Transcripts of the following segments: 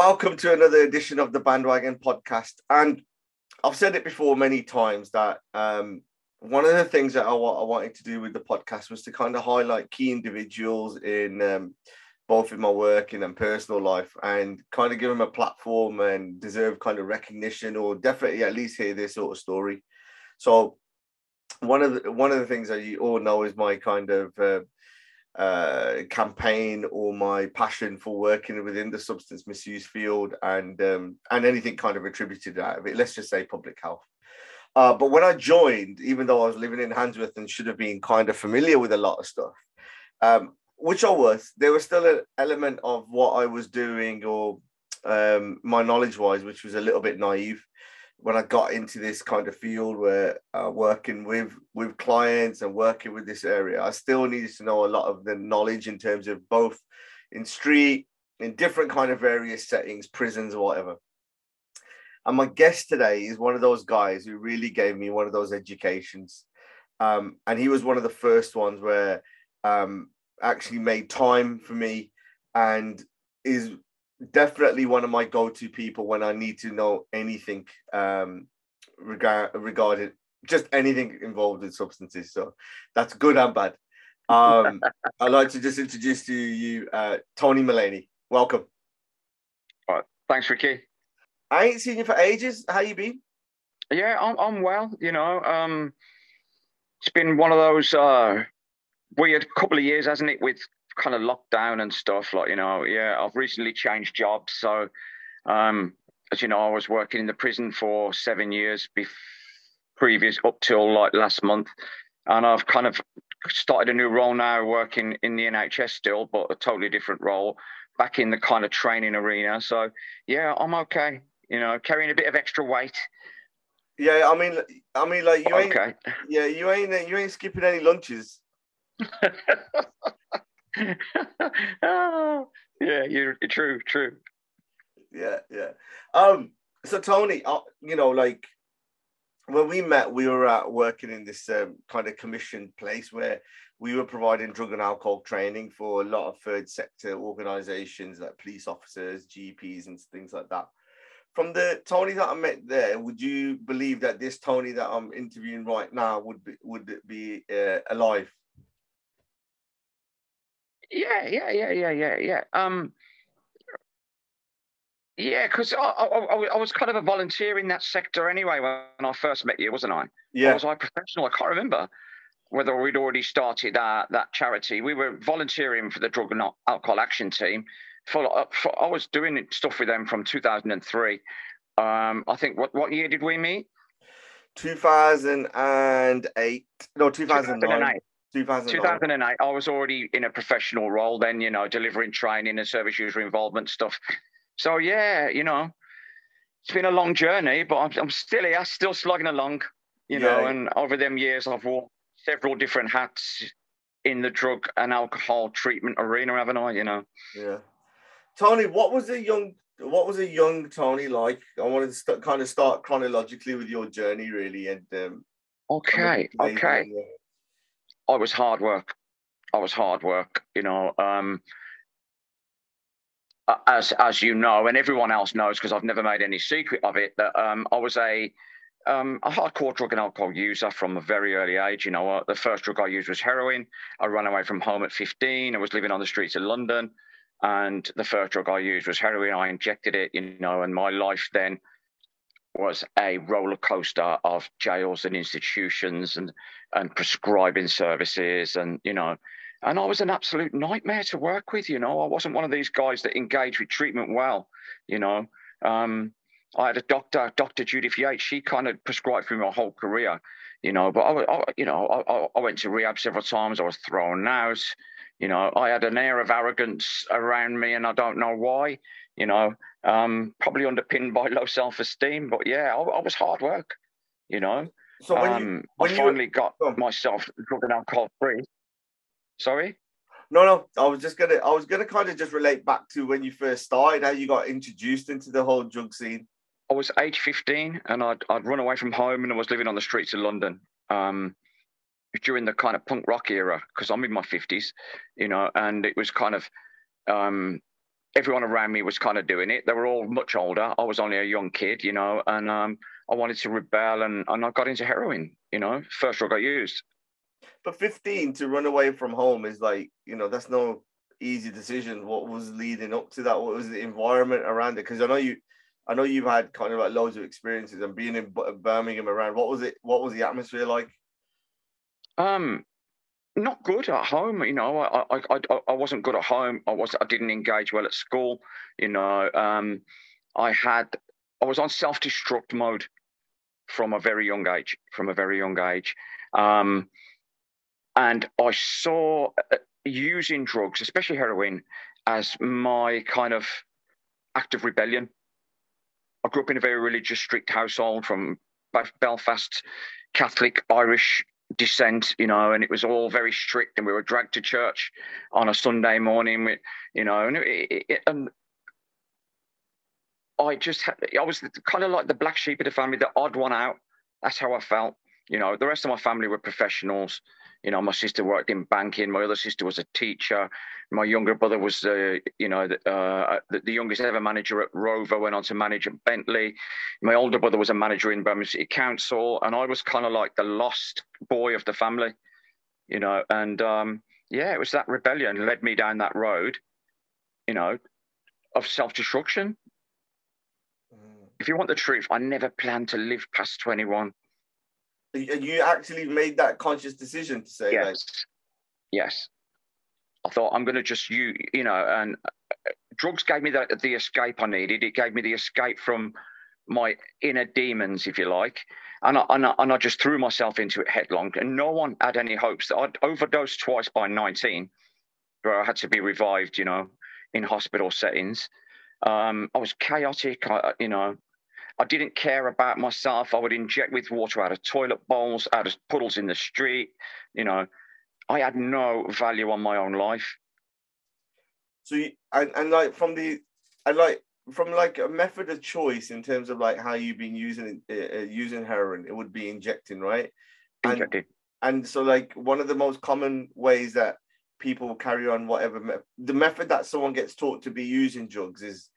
Welcome to another edition of the Bhandwagon Podcast. And I've said it before many times that um, one of the things that I, wanted to do with the podcast was to kind of highlight key individuals in um, both in my work and in personal life and kind of give them a platform and deserve kind of recognition or definitely at least hear their sort of story. So one of the, one of the things that you all know is my kind of uh, uh, campaign or my passion for working within the substance misuse field and um, and anything kind of attributed out of it. Let's just say public health. Uh, but when I joined, even though I was living in Handsworth and should have been kind of familiar with a lot of stuff, um, which I was, there was still an element of what I was doing or um, my knowledge wise, which was a little bit naive when I got into this kind of field where uh, working with with clients and working with this area, I still needed to know a lot of the knowledge in terms of both in street, in different kind of various settings, prisons or whatever. And my guest today is one of those guys who really gave me one of those educations. Um, and he was one of the first ones where um, actually made time for me and is definitely one of my go-to people when I need to know anything um, regard regarding just anything involved in substances. So that's good and bad. Um, I'd like to just introduce to you uh, Tony Mullaney. Welcome. All right. Thanks, Ricky. I ain't seen you for ages. How you been? Yeah, I'm, I'm well. You know, um, it's been one of those uh, weird couple of years, hasn't it, with kind of lockdown and stuff. Like, you know, yeah, I've recently changed jobs. So, um, as you know, I was working in the prison for seven years bef- previous up till like last month. And I've kind of started a new role now working in the NHS still, but a totally different role back in the kind of training arena. So, yeah, I'm okay. You know, carrying a bit of extra weight. Yeah, I mean, I mean, like you ain't. Okay. Yeah, you ain't. You ain't skipping any lunches. oh, yeah, you're true, true. Yeah, yeah. Um, so Tony, uh, you know, like when we met, we were uh, working in this um, kind of commissioned place where we were providing drug and alcohol training for a lot of third sector organizations like police officers, GPs, and things like that. From the Tony that I met there, would you believe that this Tony that I'm interviewing right now would be would be uh, alive? Yeah, yeah, yeah, yeah, yeah, yeah. Um, yeah, because I, I, I, was kind of a volunteer in that sector anyway when I first met you, wasn't I? Yeah. Or was I professional? I can't remember whether we'd already started that that charity. We were volunteering for the Drug and Alcohol Action Team. For, uh, for I was doing stuff with them from 2003. Um, I think what what year did we meet? 2008. No, 2009. 2008. 2008. I was already in a professional role then, you know, delivering training and service user involvement stuff. So yeah, you know, it's been a long journey, but I'm, I'm still here, still slugging along, you yeah. know. And over them years, I've worn several different hats in the drug and alcohol treatment arena, haven't I? You know. Yeah. Tony, what was a young what was a young Tony like? I wanted to st- kind of start chronologically with your journey, really, and um, okay, okay. I was hard work. I was hard work, you know. Um, as as you know, and everyone else knows, because I've never made any secret of it, that um, I was a um, a hardcore drug and alcohol user from a very early age. You know, uh, the first drug I used was heroin. I ran away from home at 15. I was living on the streets of London, and the first drug I used was heroin. I injected it, you know, and my life then was a roller coaster of jails and institutions and and prescribing services and you know and I was an absolute nightmare to work with. You know, I wasn't one of these guys that engaged with treatment well. You know, um, I had a doctor, Dr. Judith Yates. She kind of prescribed for me my whole career. You know, but I, I you know, I, I, went to rehab several times. I was thrown out. You know, I had an air of arrogance around me, and I don't know why. You know, um, probably underpinned by low self-esteem. But yeah, I, I was hard work. You know, so when um, you, when I finally you, got oh. myself drug and alcohol free. Sorry. No, no. I was just gonna. I was gonna kind of just relate back to when you first started, how you got introduced into the whole drug scene. I was age 15, and I'd I'd run away from home, and I was living on the streets of London. Um, during the kind of punk rock era, because I'm in my 50s, you know, and it was kind of um, everyone around me was kind of doing it. They were all much older. I was only a young kid, you know, and um, I wanted to rebel, and and I got into heroin. You know, first drug I used but 15 to run away from home is like, you know, that's no easy decision. What was leading up to that? What was the environment around it? Because I know you, I know you've had kind of like loads of experiences and being in Birmingham around. What was it? What was the atmosphere like? Um, not good at home. You know, I, I, I, I wasn't good at home. I was, I didn't engage well at school. You know, um, I had, I was on self-destruct mode from a very young age. From a very young age. Um, and I saw uh, using drugs, especially heroin, as my kind of act of rebellion. I grew up in a very religious, strict household from Belfast, Catholic, Irish descent, you know, and it was all very strict. And we were dragged to church on a Sunday morning, you know, and, it, it, and I just, had, I was kind of like the black sheep of the family, the odd one out. That's how I felt. You know, the rest of my family were professionals. You know, my sister worked in banking. My other sister was a teacher. My younger brother was, uh, you know, the, uh, the, the, youngest ever manager at Rover. Went on to manage at Bentley. My older brother was a manager in Birmingham City Council, and I was kind of like the lost boy of the family. You know, and um, yeah, it was that rebellion led me down that road. You know, of self destruction. Mm. If you want the truth, I never planned to live past twenty one. You actually made that conscious decision to say, yes, like... yes. I thought I'm going to just you, you know, and uh, drugs gave me the the escape I needed. It gave me the escape from my inner demons, if you like, and I, and I, and I just threw myself into it headlong. And no one had any hopes that I'd overdosed twice by 19, where I had to be revived, you know, in hospital settings. Um, I was chaotic, I, you know, I didn't care about myself. I would inject with water out of toilet bowls, out of puddles in the street. You know, I had no value on my own life. So, you, and, and like from the, and like from like a method of choice in terms of like how you've been using uh, uh using heroin, it would be injecting, right? Injecting. And, and so, like one of the most common ways that people carry on whatever me- the method that someone gets taught to be using drugs is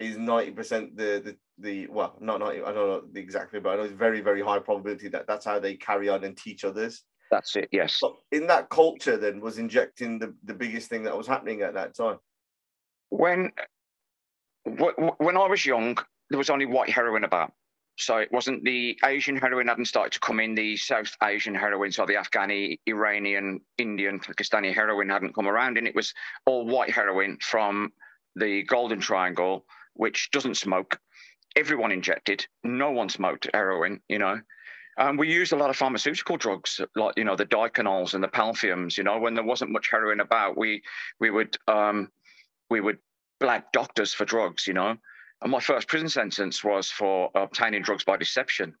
is 90% the, the the well not 90 i don't know the exactly but i know it's very very high probability that that's how they carry on and teach others. That's it yes. But in that culture then was injecting the, the biggest thing that was happening at that time. When when i was young there was only white heroin about. So it wasn't the asian heroin hadn't started to come in the south asian heroin so the afghani iranian indian pakistani heroin hadn't come around. And it was all white heroin from the golden triangle which doesn't smoke. Everyone injected. No one smoked heroin, you know. And we used a lot of pharmaceutical drugs, like you know the Diconals and the palfiums. You know, when there wasn't much heroin about, we we would um, we would black doctors for drugs. You know, and my first prison sentence was for obtaining drugs by deception.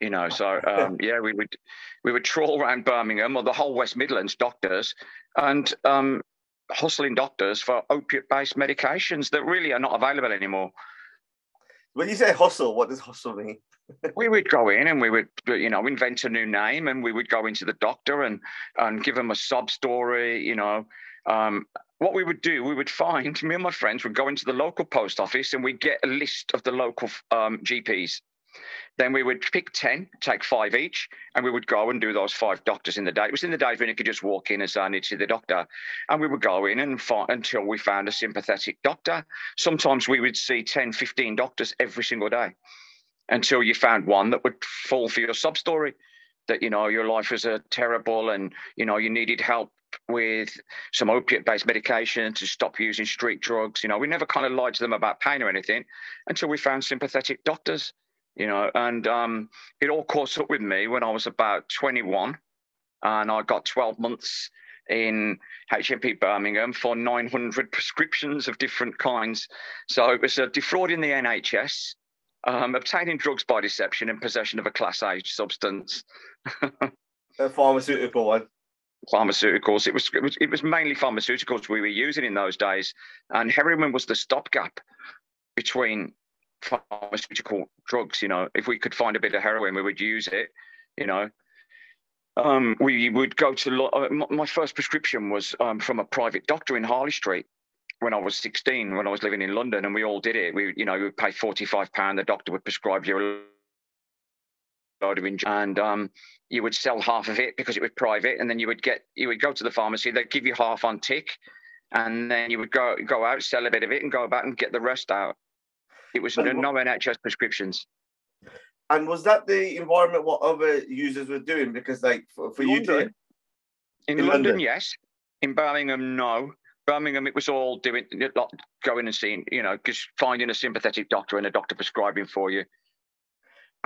You know, so um, yeah, we would we would trawl around Birmingham or the whole West Midlands doctors, and um, hustling doctors for opiate based medications that really are not available anymore. When you say hustle, what does hustle mean? we would go in and we would, you know, invent a new name and we would go into the doctor and and give him a sub story, you know. Um, what we would do, we would find me and my friends would go into the local post office and we'd get a list of the local um, GPs Then we would pick 10, take five each, and we would go and do those five doctors in the day. It was in the days when you could just walk in and say, I need to see the doctor. And we would go in and find until we found a sympathetic doctor. Sometimes we would see 10, 15 doctors every single day until you found one that would fall for your sub story that, you know, your life was a terrible and, you know, you needed help with some opiate based medication to stop using street drugs. You know, we never kind of lied to them about pain or anything until we found sympathetic doctors you know, and um, it all caught up with me when I was about 21, and I got 12 months in HMP Birmingham for 900 prescriptions of different kinds. So it was uh, defrauding the NHS, um, obtaining drugs by deception, and possession of a Class A substance. a pharmaceutical one. Pharmaceuticals. It was, it was it was mainly pharmaceuticals we were using in those days, and heroin was the stopgap between pharmaceutical drugs. You know, if we could find a bit of heroin, we would use it. You know, um, we would go to. Uh, my first prescription was um, from a private doctor in Harley Street when I was 16, when I was living in London, and we all did it. We, you know, we would pay 45 pound. The doctor would prescribe you a load of and um, you would sell half of it because it was private, and then you would get, you would go to the pharmacy. They'd give you half on tick, and then you would go go out, sell a bit of it, and go back and get the rest out. It was no, NHS prescriptions. And was that the environment what other users were doing? Because like for, for you to in, in London, London, yes. In Birmingham, no. Birmingham, it was all doing going and seeing, you know, just finding a sympathetic doctor and a doctor prescribing for you.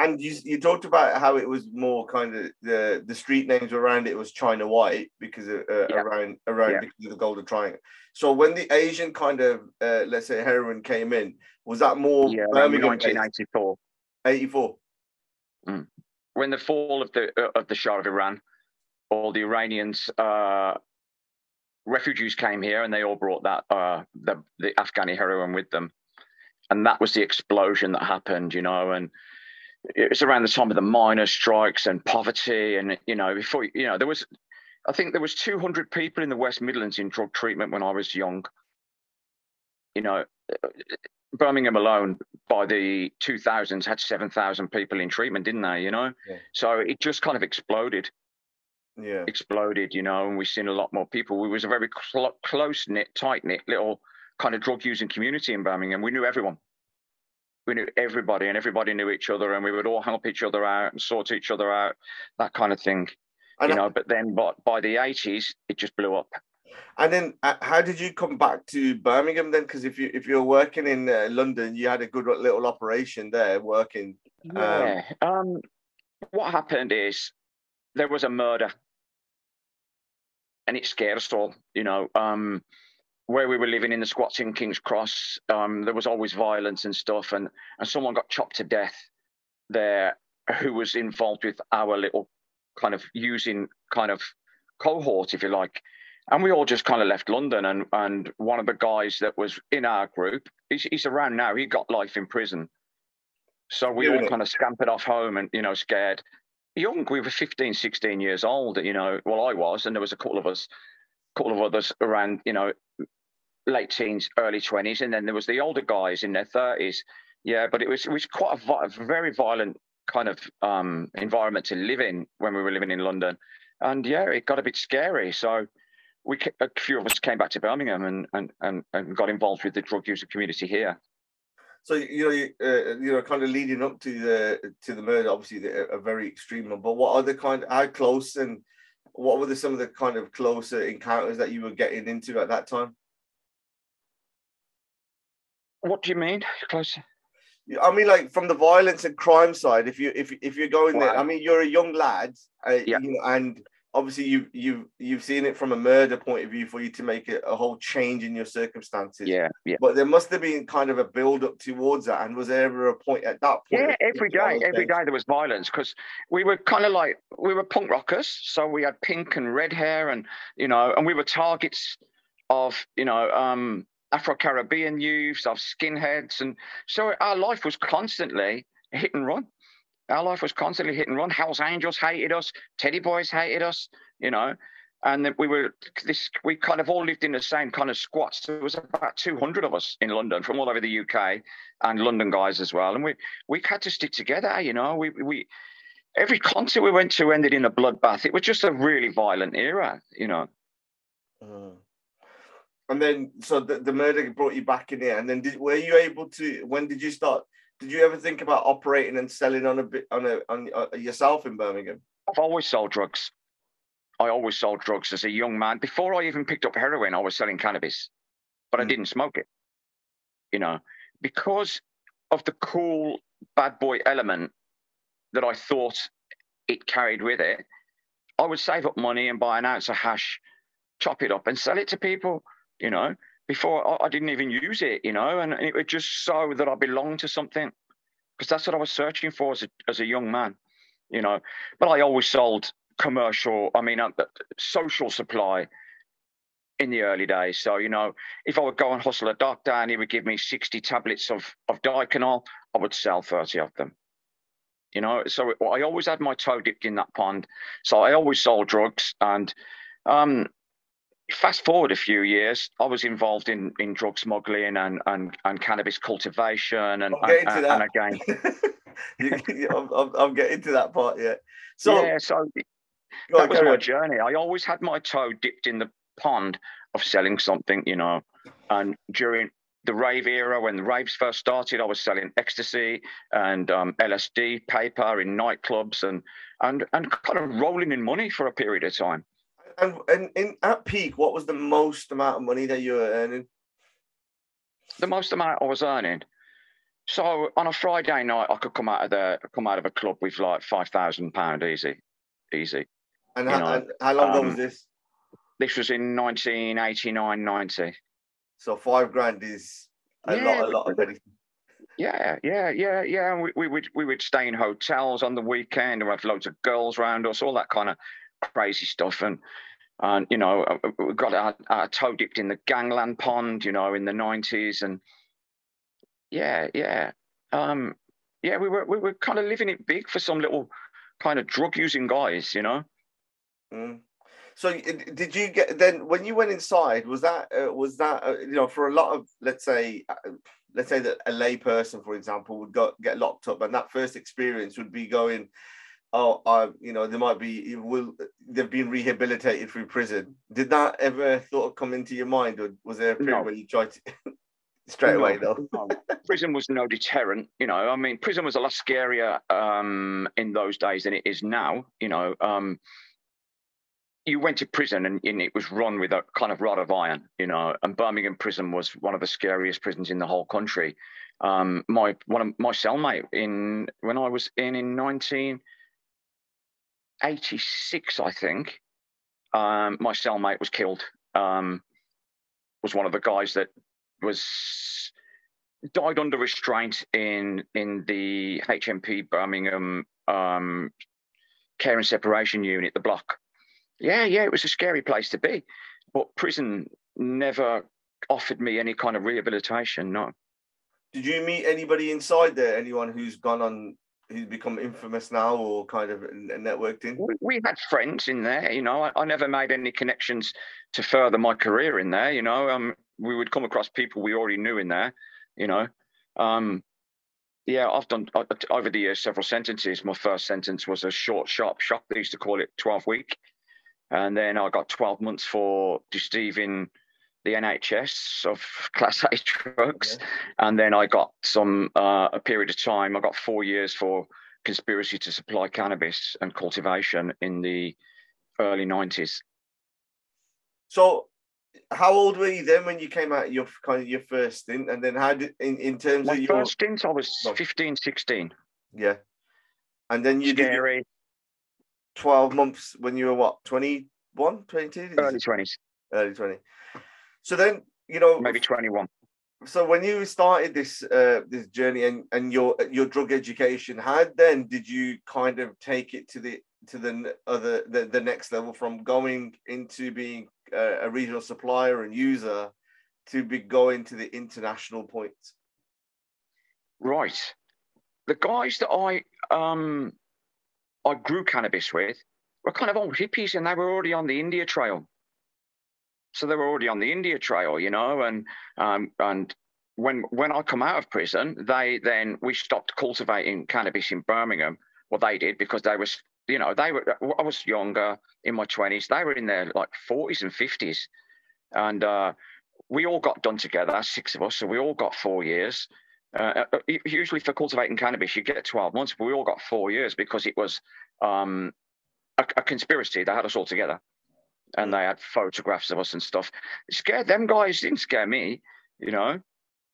And you, you talked about how it was more kind of the the street names around it was China White because of, uh, yeah. around around yeah. because of the Golden Triangle. So when the Asian kind of uh, let's say heroin came in, was that more yeah, Birmingham 1984. 84. Mm. When the fall of the uh, of the Shah of Iran, all the Iranians uh, refugees came here and they all brought that uh, the the Afghani heroin with them, and that was the explosion that happened, you know, and it was around the time of the miners' strikes and poverty, and you know, before you know, there was, I think there was 200 people in the West Midlands in drug treatment when I was young. You know, Birmingham alone by the 2000s had 7,000 people in treatment, didn't they? You know, yeah. so it just kind of exploded. Yeah, exploded. You know, and we've seen a lot more people. We was a very cl- close knit, tight knit little kind of drug using community in Birmingham. We knew everyone. We knew everybody, and everybody knew each other, and we would all help each other out and sort each other out, that kind of thing. And you know, but then, but by the 80s, it just blew up. And then, uh, how did you come back to Birmingham then? Because if you if you're working in uh, London, you had a good little operation there working. Yeah. Um, um, what happened is there was a murder, and it scared us all. You know, um, where we were living in the squats in King's Cross, um, there was always violence and stuff, and and someone got chopped to death there who was involved with our little kind of using kind of cohort, if you like and we all just kind of left London. And and one of the guys that was in our group, he's, he's around now. He got life in prison. So we all kind of scampered off home and you know scared. Young, we were 15, 16 years old. You know, well I was, and there was a couple of us, a couple of others around. You know, late teens, early twenties, and then there was the older guys in their thirties. Yeah, but it was it was quite a, very violent kind of um, environment to live in when we were living in London, and yeah, it got a bit scary. So we a few of us came back to Birmingham and and and, and got involved with the drug user community here. So you know, you, uh, you know, kind of leading up to the to the murder, obviously the, a very extreme one. But what other kind? How close and what were the, some of the kind of closer encounters that you were getting into at that time? What do you mean closer? I mean, like from the violence and crime side. If you if if you're going wow. there, I mean, you're a young lad, uh, yeah. you know, and obviously you've you've you've seen it from a murder point of view for you to make a, a whole change in your circumstances. Yeah, yeah. But there must have been kind of a build up towards that, and was there ever a point at that point? Yeah, every day, every day there was violence because we were kind of like we were punk rockers, so we had pink and red hair, and you know, and we were targets of you know um, Afro Caribbean youths, of skinheads, and so our life was constantly hit and run our life was constantly hit and run. Hell's Angels hated us. Teddy Boys hated us. You know, and we were this. We kind of all lived in the same kind of squats. There was about 200 of us in London from all over the UK and London guys as well, and we we had to stick together. You know, we we every concert we went to ended in a bloodbath. It was just a really violent era. You know. Mm. And then, so the, the murder brought you back in here, and then did, were you able to? When did you start? Did you ever think about operating and selling on a bit on a on uh, yourself in Birmingham? I've always sold drugs. I always sold drugs as a young man. Before I even picked up heroin, I was selling cannabis, but mm. I hmm. didn't smoke it. You know, because of the cool bad boy element that I thought it carried with it, I would save up money and buy an ounce of hash, chop it up, and sell it to people. You know, before I, I didn't even use it. You know, and it was just so that I belonged to something, because that's what I was searching for as a, as a young man. You know, but I always sold commercial, I mean, uh, social supply in the early days. So, you know, if I would go and hustle a doctor and he would give me 60 tablets of, of Diconal, I would sell 30 of them. You know, so I always had my toe dipped in that pond. So I always sold drugs. And um, fast forward a few years, I was involved in, in drug smuggling and, and, and cannabis cultivation. And, and, and, and, again, I'm, I'm, getting to that part yet. So, yeah, so that was my journey. I always had my toe dipped in the pond of selling something, you know. And during the rave era, when the raves first started, I was selling ecstasy and um, LSD paper in nightclubs and and and kind of rolling in money for a period of time. And and in at peak, what was the most amount of money that you were earning? The most amount I was earning. So on a Friday night, I could come out of the come out of a club with like five thousand pound easy, easy. And how, know, and how, long ago was um, this? This was in 1989, 90. So five grand is a yeah, lot, a lot of money. Yeah, yeah, yeah, yeah. We, we would we would stay in hotels on the weekend and have loads of girls around us, all that kind of crazy stuff. And and you know, uh, uh, we got our, our toe dipped in the gangland pond, you know, in the nineties, and yeah, yeah, um, yeah. We were we were kind of living it big for some little kind of drug using guys, you know. Mm. So did you get then when you went inside? Was that uh, was that uh, you know for a lot of let's say uh, let's say that a lay person, for example, would go, get locked up, and that first experience would be going, oh, I you know they might be will they've been rehabilitated through prison. Did that ever thought of come into your mind, or was there a period no. where you tried to? straight away though. no. Prison was no deterrent, you know. I mean, prison was a lot scarier um, in those days than it is now. You know, um, you went to prison and, and, it was run with a kind of rod of iron, you know. And Birmingham prison was one of the scariest prisons in the whole country. Um, my one of my cellmate in when I was in in 1986, I think, um, my cellmate was killed. Um, was one of the guys that was died under restraint in in the HMP Birmingham um, care and separation unit, the block yeah, yeah, it was a scary place to be. But prison never offered me any kind of rehabilitation, no. Did you meet anybody inside there? Anyone who's gone on, who's become infamous now or kind of networked in? We, had friends in there, you know. I, I, never made any connections to further my career in there, you know. Um, we would come across people we already knew in there, you know. Um, yeah, I've done over the years several sentences. My first sentence was a short, sharp shock. They used to call it 12 week. And then I got 12 months for deceiving the NHS of Class A drugs. Yeah. And then I got some, uh, a period of time, I got four years for conspiracy to supply cannabis and cultivation in the early 90s. So, how old were you then when you came out your kind of your first stint? And then how did, in, in terms My of your first stint, I was 15, 16. Yeah. And then you Scary. did 12 months when you were what 21 22 early 20s early 20 so then you know maybe 21 so when you started this uh this journey and and your your drug education how then did you kind of take it to the to the other the, the next level from going into being a, a regional supplier and user to be going to the international point? right the guys that i um I grew cannabis with were kind of old hippies and they were already on the India Trail. So they were already on the India Trail, you know, and um, and when when I come out of prison, they then we stopped cultivating cannabis in Birmingham. Well, they did because they was you know they were I was younger in my twenties. They were in their like forties and fifties, and uh, we all got done together, six of us. So we all got four years. Uh, uh usually for cultivating cannabis, you get 12 months, but we all got four years because it was um, a, a, conspiracy. They had us all together and they had photographs of us and stuff. It scared them guys, didn't scare me, you know.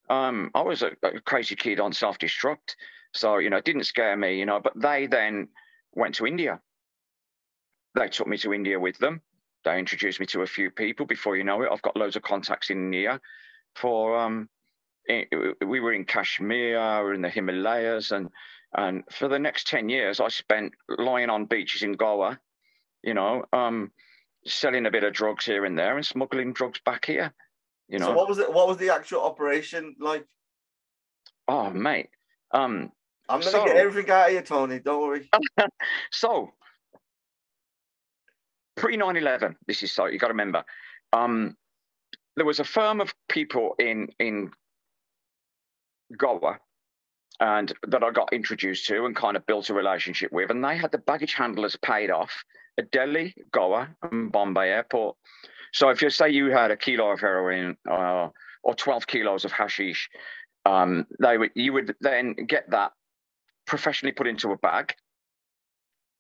Um, I was a, a crazy kid on self destruct. So, you know, it didn't scare me, you know, but they then went to India. They took me to India with them. They introduced me to a few people. Before you know it, I've got loads of contacts in India for um, we were in Kashmir, we're in the Himalayas, and and for the next ten years, I spent lying on beaches in Goa, you know, um, selling a bit of drugs here and there and smuggling drugs back here. You know. So what was it? What was the actual operation like? Oh, mate. Um, I'm gonna so, get everything out of you, Tony. Don't worry. so, pre 9/11, this is so you got to remember. Um, there was a firm of people in in Goa and that I got introduced to and kind of built a relationship with. And they had the baggage handlers paid off Delhi, Goa, and Bombay Airport. So if you say you had a kilo of heroin uh, or 12 kilos of hashish, um, they would you would then get that professionally put into a bag.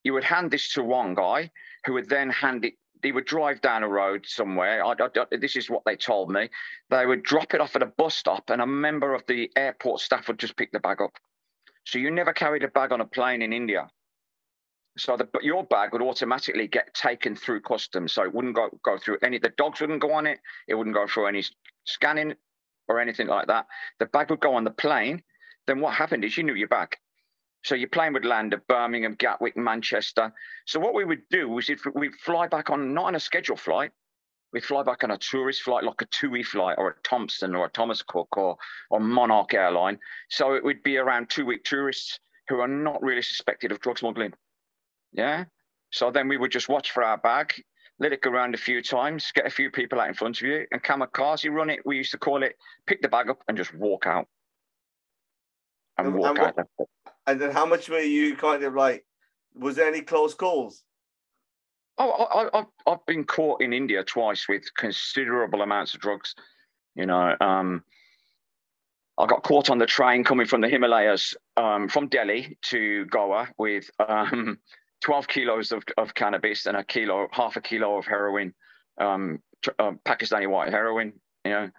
You would hand this to one guy who would then hand it he would drive down a road somewhere. I, I, this is what they told me. They would drop it off at a bus stop, and a member of the airport staff would just pick the bag up. So you never carried a bag on a plane in India. So the, your bag would automatically get taken through customs. So it wouldn't go, go through any, the dogs wouldn't go on it. It wouldn't go through any scanning or anything like that. The bag would go on the plane. Then what happened is you knew your bag. So your plane would land at Birmingham, Gatwick, Manchester. So what we would do was if we'd fly back on not on a scheduled flight, we'd fly back on a tourist flight like a TUI flight or a Thomson or a Thomas Cook or, or Monarch Airline. So it would be around two week tourists who are not really suspected of drug smuggling. Yeah. So then we would just watch for our bag, let it go around a few times, get a few people out in front of you, and kamikaze run it. We used to call it pick the bag up and just walk out. And, and walk and out. What, and then how much were you kind of like? Was there any close calls? Oh, I, I, I've been caught in India twice with considerable amounts of drugs. You know, um, I got caught on the train coming from the Himalayas um, from Delhi to Goa with um, 12 kilos of, of cannabis and a kilo, half a kilo of heroin, um, uh, Pakistani white heroin. You know,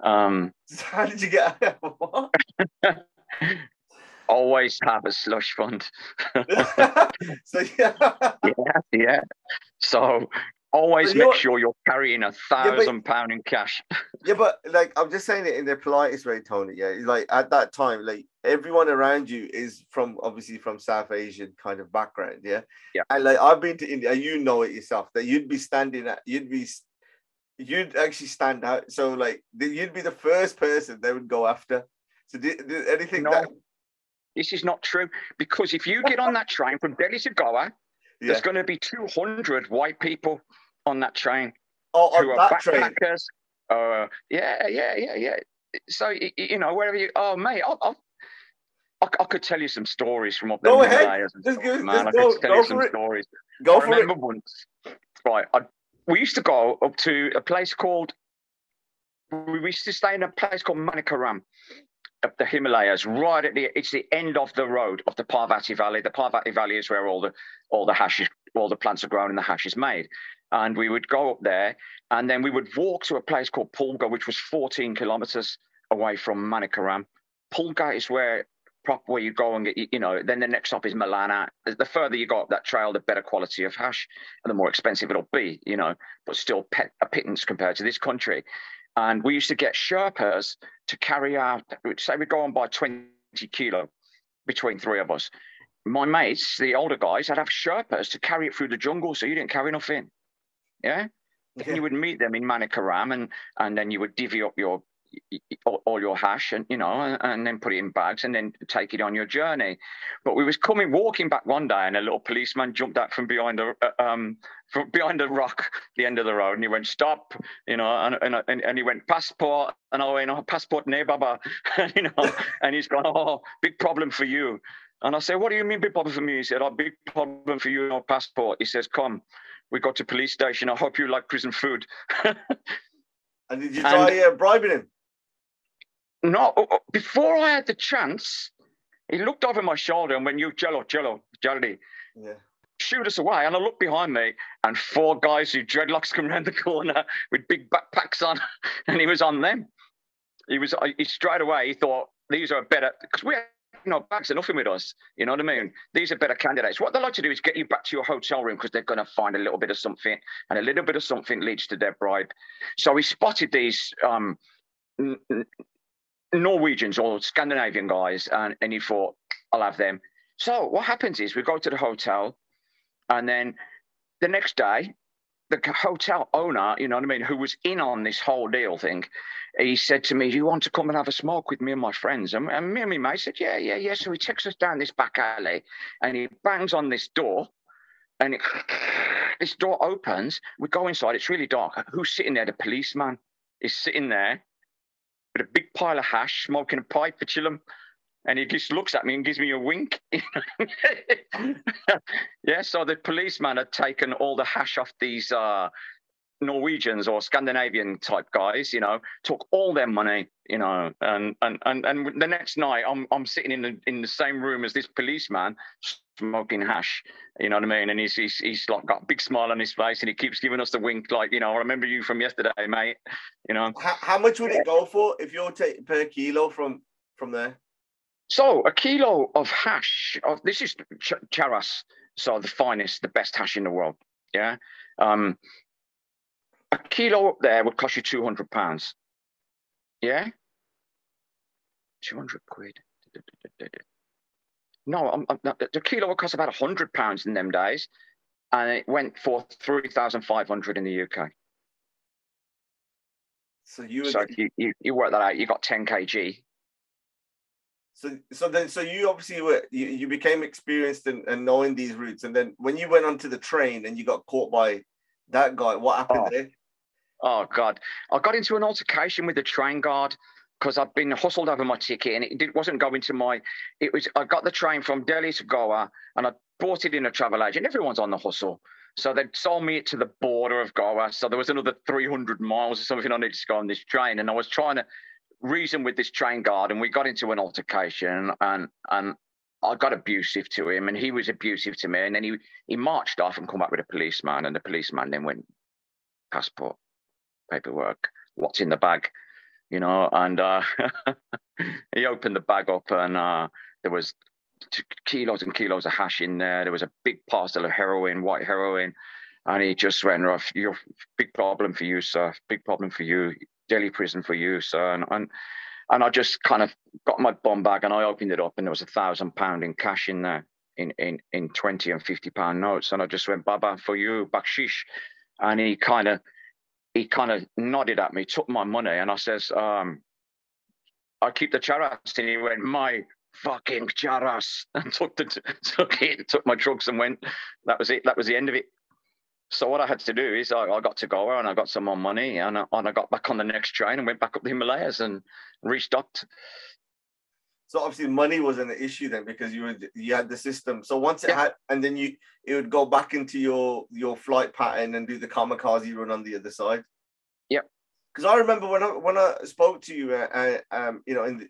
um, how did you get what? always have a slush fund. so yeah. yeah, yeah. So always make sure you're carrying a thousand yeah, pound in cash. yeah, but like I'm just saying it in the politest way, Tony. Yeah, like at that time, like everyone around you is from obviously from South Asian kind of background. Yeah, yeah. And like I've been to India, you know it yourself that you'd be standing at, you'd be, you'd actually stand out. So like you'd be the first person they would go after. So did, did anything no. that this is not true because if you get on that train from Delhi to Goa, yeah. there's going to be 200 white people on that train. Oh, on that train. Uh, yeah, yeah, yeah, yeah. So you know, wherever you, oh mate, I'll, I'll, I, I could tell you some stories from up there. Go ahead. Just, go, man. Just I could tell you some it. stories. Go I for remember it. once, right? I, we used to go up to a place called. We used to stay in a place called Manikaran, up the Himalayas, right at the it's the end of the road of the Parvati Valley. The Parvati Valley is where all the all the hashes, all the plants are grown and the hash is made. And we would go up there, and then we would walk to a place called Pulga, which was 14 kilometers away from Manikaran. Pulga is where prop where you go and get you know. Then the next stop is Malana. The further you go up that trail, the better quality of hash, and the more expensive it'll be. You know, but still pet, a pittance compared to this country. And we used to get Sherpas to carry out, say we go on by 20 kilo between three of us. My mates, the older guys, I'd have Sherpas to carry it through the jungle so you didn't carry nothing. Yeah. Then you would meet them in Manikaran and, and then you would divvy up your all, your hash and you know and, and, then put it in bags and then take it on your journey. But we was coming walking back one day and a little policeman jumped out from behind a uh, um from behind a rock the end of the road and he went stop you know and and, and he went passport and I went oh passport ne baba you know and he's gone oh big problem for you. And I said what do you mean big problem for me? He said oh big problem for you no passport. He says come we got to police station I hope you like prison food and did you try and, uh, bribing him no, oh, oh, before I had the chance, he looked over my shoulder and went, You jello, jello, jelly. Yeah. Shoot us away. And I looked behind me and four guys who dreadlocks come around the corner with big backpacks on, and he was on them. He was uh, he straight away, he thought these are better because we no bags are nothing with us. You know what I mean? These are better candidates. What they like to do is get you back to your hotel room because they're going to find a little bit of something, and a little bit of something leads to their bribe. So we spotted these um, Norwegians or Scandinavian guys, and, and he thought, I'll have them. So what happens is we go to the hotel, and then the next day, the hotel owner, you know what I mean, who was in on this whole deal thing, he said to me, Do you want to come and have a smoke with me and my friends? And, and me and my mate said, Yeah, yeah, yeah. So he takes us down this back alley and he bangs on this door and it, this door opens. We go inside, it's really dark. Who's sitting there? The policeman is sitting there with a big pile of hash, smoking a pipe for Chillum. And he just looks at me and gives me a wink. yeah, so the policeman had taken all the hash off these uh, Norwegians or Scandinavian type guys, you know, took all their money, you know, and and and, and the next night I'm I'm sitting in the in the same room as this policeman smoking hash, you know what I mean? And he's he's he's like got a big smile on his face and he keeps giving us the wink, like, you know, I remember you from yesterday, mate. You know. How, how much would it go for if you're take per kilo from from there? So a kilo of hash, of this is ch- charas, so the finest, the best hash in the world. Yeah. Um, a kilo up there would cost you 200 pounds. Yeah? 200 quid. No, I'm, I'm, the kilo would cost about 100 pounds in them days. And it went for 3,500 in the UK. So you, so you, you, you work that out. You got 10 kg. So so then so you obviously were you, you became experienced in, in knowing these routes, and then when you went onto the train and you got caught by that guy, what happened oh. there? Oh God, I got into an altercation with the train guard because I've been hustled over my ticket and it wasn't going to my. It was I got the train from Delhi to Goa and I bought it in a travel agent. Everyone's on the hustle, so they sold me it to the border of Goa. So there was another 300 miles or something I needed to go on this train, and I was trying to reason with this train guard, and we got into an altercation and and. I got abusive to him, and he was abusive to me. And then he he marched off and come back with a policeman, and the policeman then went passport paperwork, what's in the bag, you know. And uh, he opened the bag up, and uh, there was kilos and kilos of hash in there. There was a big parcel of heroin, white heroin, and he just went, off, you're big problem for you, sir. Big problem for you. Delhi prison for you, sir." And, and and I just kind of got my bomb bag and I opened it up, and there was a thousand pound in cash in there, in in in twenty and fifty pound notes, and I just went, "Baba, for you, bakshish." And he kind of he kind of nodded at me, took my money, and I says, um, I keep the charas. And he went, my fucking charas, and took the took it, took my drugs and went. That was it. That was the end of it. So what I had to do is I, I got to Goa and I got some more money and I, and I got back on the next train and went back up the Himalayas and restocked. So obviously money wasn't an issue then because you would you had the system. So once it yeah. had and then you it would go back into your your flight pattern and do the kamikaze run on the other side. Yep. Because I remember when I when I spoke to you, uh, uh, um, you know, in the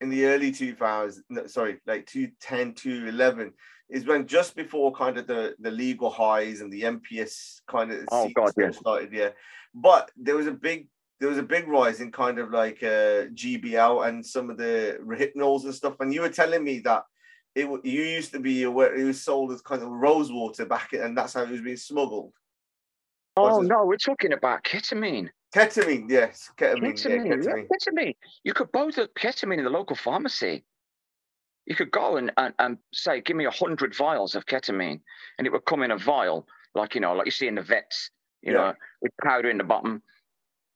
in the early 2000s, no, sorry, like 2010 to 11, is when just before kind of the the legal highs and the NPS kind of oh god yeah. started, yeah. But there was a big there was a big rise in kind of like uh, GBL and some of the Rohypnols and stuff. And you were telling me that it you used to be aware it was sold as kind of rose water back, and that's how it was being smuggled. Oh no, we're talking about ketamine. Ketamine, yes, ketamine. Ketamine, yeah, ketamine. Yeah, ketamine. You could buy the ketamine in the local pharmacy. You could go and, and, and say, "Give me a hundred vials of ketamine," and it would come in a vial, like you know, like you see in the vets, you yeah. know, with powder in the bottom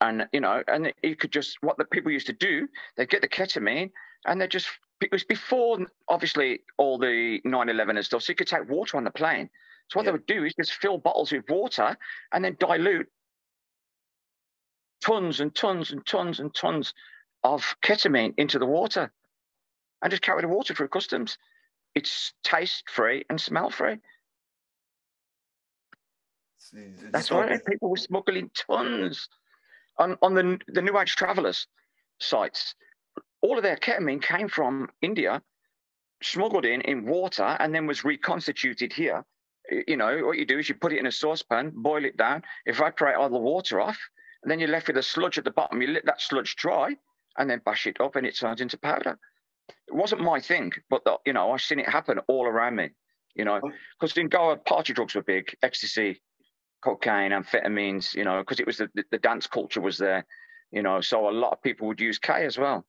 and you know, and you could just what the people used to do, they'd get the ketamine and they just it was before obviously all the 9-11 and stuff, so you could take water on the plane. So what yeah. they would do is just fill bottles with water and then dilute tons and tons and tons and tons of ketamine into the water and just carry the water through customs. It's taste free and smell free. That's right. People were smuggling tons on, on the, the New Age Travelers sites. All of their ketamine came from India, smuggled in in water, and then was reconstituted here. You know, what you do is you put it in a saucepan, boil it down, evaporate all the water off, and then you're left with a sludge at the bottom. You let that sludge dry and then bash it up and it turns into powder. It wasn't my thing, but the, you know, I've seen it happen all around me. You know, because in Goa, party drugs were big, ecstasy, cocaine, amphetamines. You know, because it was the, the dance culture was there. You know, so a lot of people would use K as well,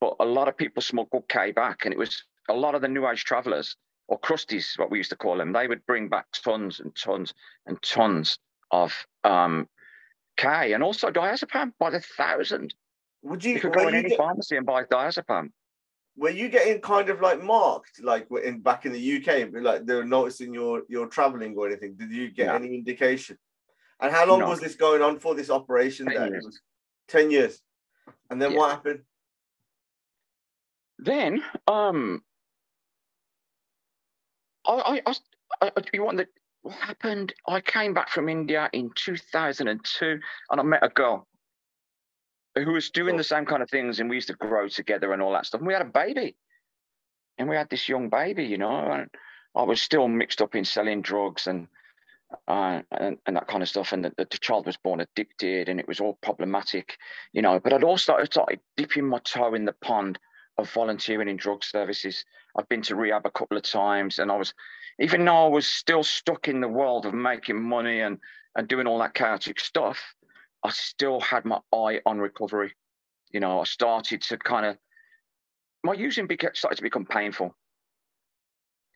but a lot of people smuggled K back, and it was a lot of the New Age travelers or crusties, what we used to call them. They would bring back tons and tons and tons of um, K and also diazepam by the thousand. Would you, you could go in any get, pharmacy and buy diazepam? Were you getting kind of like marked, like in back in the UK, like they were noticing your your traveling or anything? Did you get no. any indication? And how long no. was this going on for this operation? Ten years. Was ten years. And then yeah. what happened? Then, um, I, I, I, I you want the what happened? I came back from India in 2002 and I met a girl who was doing the same kind of things and we used to grow together and all that stuff. And we had a baby. And we had this young baby, you know, and I was still mixed up in selling drugs and uh, and, and that kind of stuff. And the, the, child was born addicted and it was all problematic, you know. But I'd also started dipping my toe in the pond of volunteering in drug services. I've been to rehab a couple of times and I was even though I was still stuck in the world of making money and, and doing all that chaotic stuff, I still had my eye on recovery. You know, I started to kind of, my using started to become painful.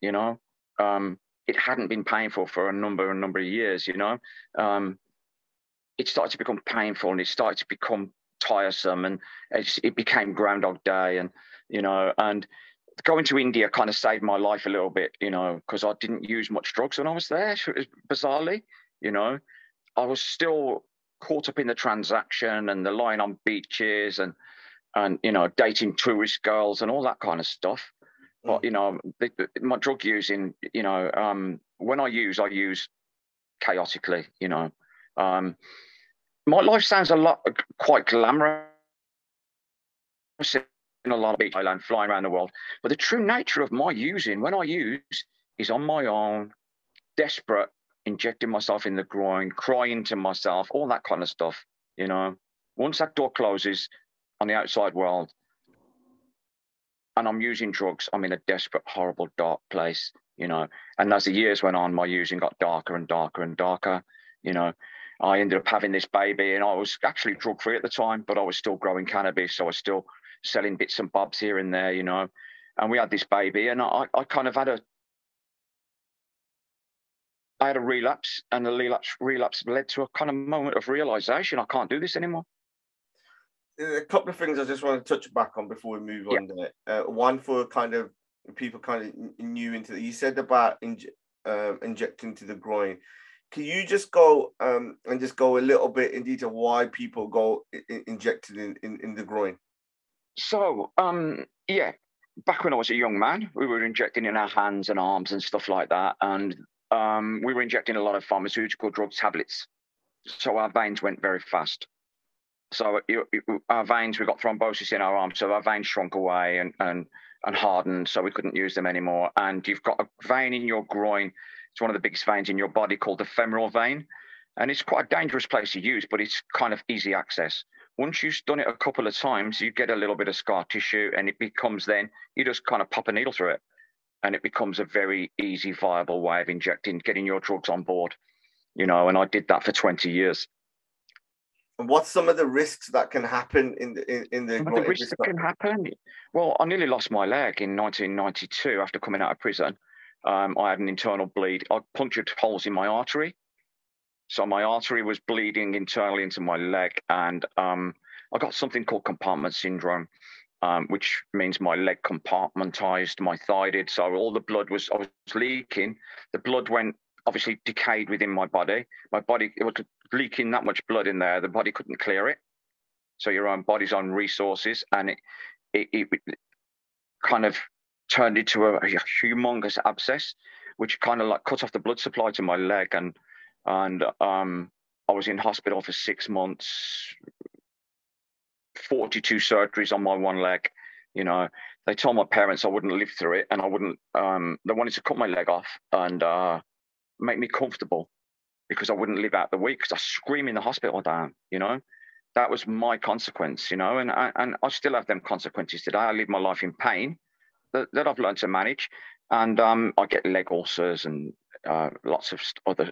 You know, um, it hadn't been painful for a number, a number of years, you know. Um, it started to become painful and it started to become tiresome and it became Groundhog Day and, you know, and going to India kind of saved my life a little bit, you know, because I didn't use much drugs when I was there. Bizarrely, you know, I was still caught up in the transaction and the lying on beaches and and you know dating tourist girls and all that kind of stuff. Mm. But you know, the, the, my drug using, you know, um, when I use, I use chaotically. You know, um, my life sounds a lot quite glamorous a lot of beach island, flying around the world. But the true nature of my using, when I use, is on my own, desperate, injecting myself in the groin, crying to myself, all that kind of stuff. You know, once that door closes on the outside world, and I'm using drugs, I'm in a desperate, horrible, dark place. You know, and as the years went on, my using got darker and darker and darker. You know, I ended up having this baby, and I was actually drug free at the time, but I was still growing cannabis, so I still selling bits and bobs here and there, you know. And we had this baby, and I, I kind of had a, I had a relapse, and the relapse relapse led to a kind of moment of realization: I can't do this anymore. A couple of things I just want to touch back on before we move on. Yeah. Uh, one for kind of people kind of new into it. You said about inj- uh, injecting to the groin. Can you just go um, and just go a little bit in detail why people go in- injected in, in, in the groin? So, um, yeah, back when I was a young man, we were injecting in our hands and arms and stuff like that. And um, we were injecting a lot of pharmaceutical drug tablets. So our veins went very fast. So our veins, we got thrombosis in our arms. So our veins shrunk away and, and, and hardened. So we couldn't use them anymore. And you've got a vein in your groin. It's one of the biggest veins in your body called the femoral vein. And it's quite a dangerous place to use, but it's kind of easy access once you've done it a couple of times, you get a little bit of scar tissue, and it becomes then you just kind of pop a needle through it, and it becomes a very easy, viable way of injecting, getting your drugs on board. You know, and I did that for 20 years. And what's some of the risks that can happen in the in, in the, the risks that can happen? Well, I nearly lost my leg in 1992 after coming out of prison. Um, I had an internal bleed. I punctured holes in my artery So my artery was bleeding internally into my leg, and um, I got something called compartment syndrome, um, which means my leg compartmentized, my thigh did. So all the blood was I was leaking. The blood went obviously decayed within my body. My body it was leaking that much blood in there. The body couldn't clear it. So your own body's own resources, and it it, it kind of turned into a, a humongous abscess, which kind of like cut off the blood supply to my leg, and and um, I was in hospital for six months, 42 surgeries on my one leg. You know, they told my parents I wouldn't live through it, and I wouldn't. Um, they wanted to cut my leg off and uh, make me comfortable because I wouldn't live out the week because I scream in the hospital down. You know, that was my consequence. You know, and I, and I still have them consequences today. I live my life in pain that, that I've learned to manage, and um, I get leg ulcers and uh, lots of other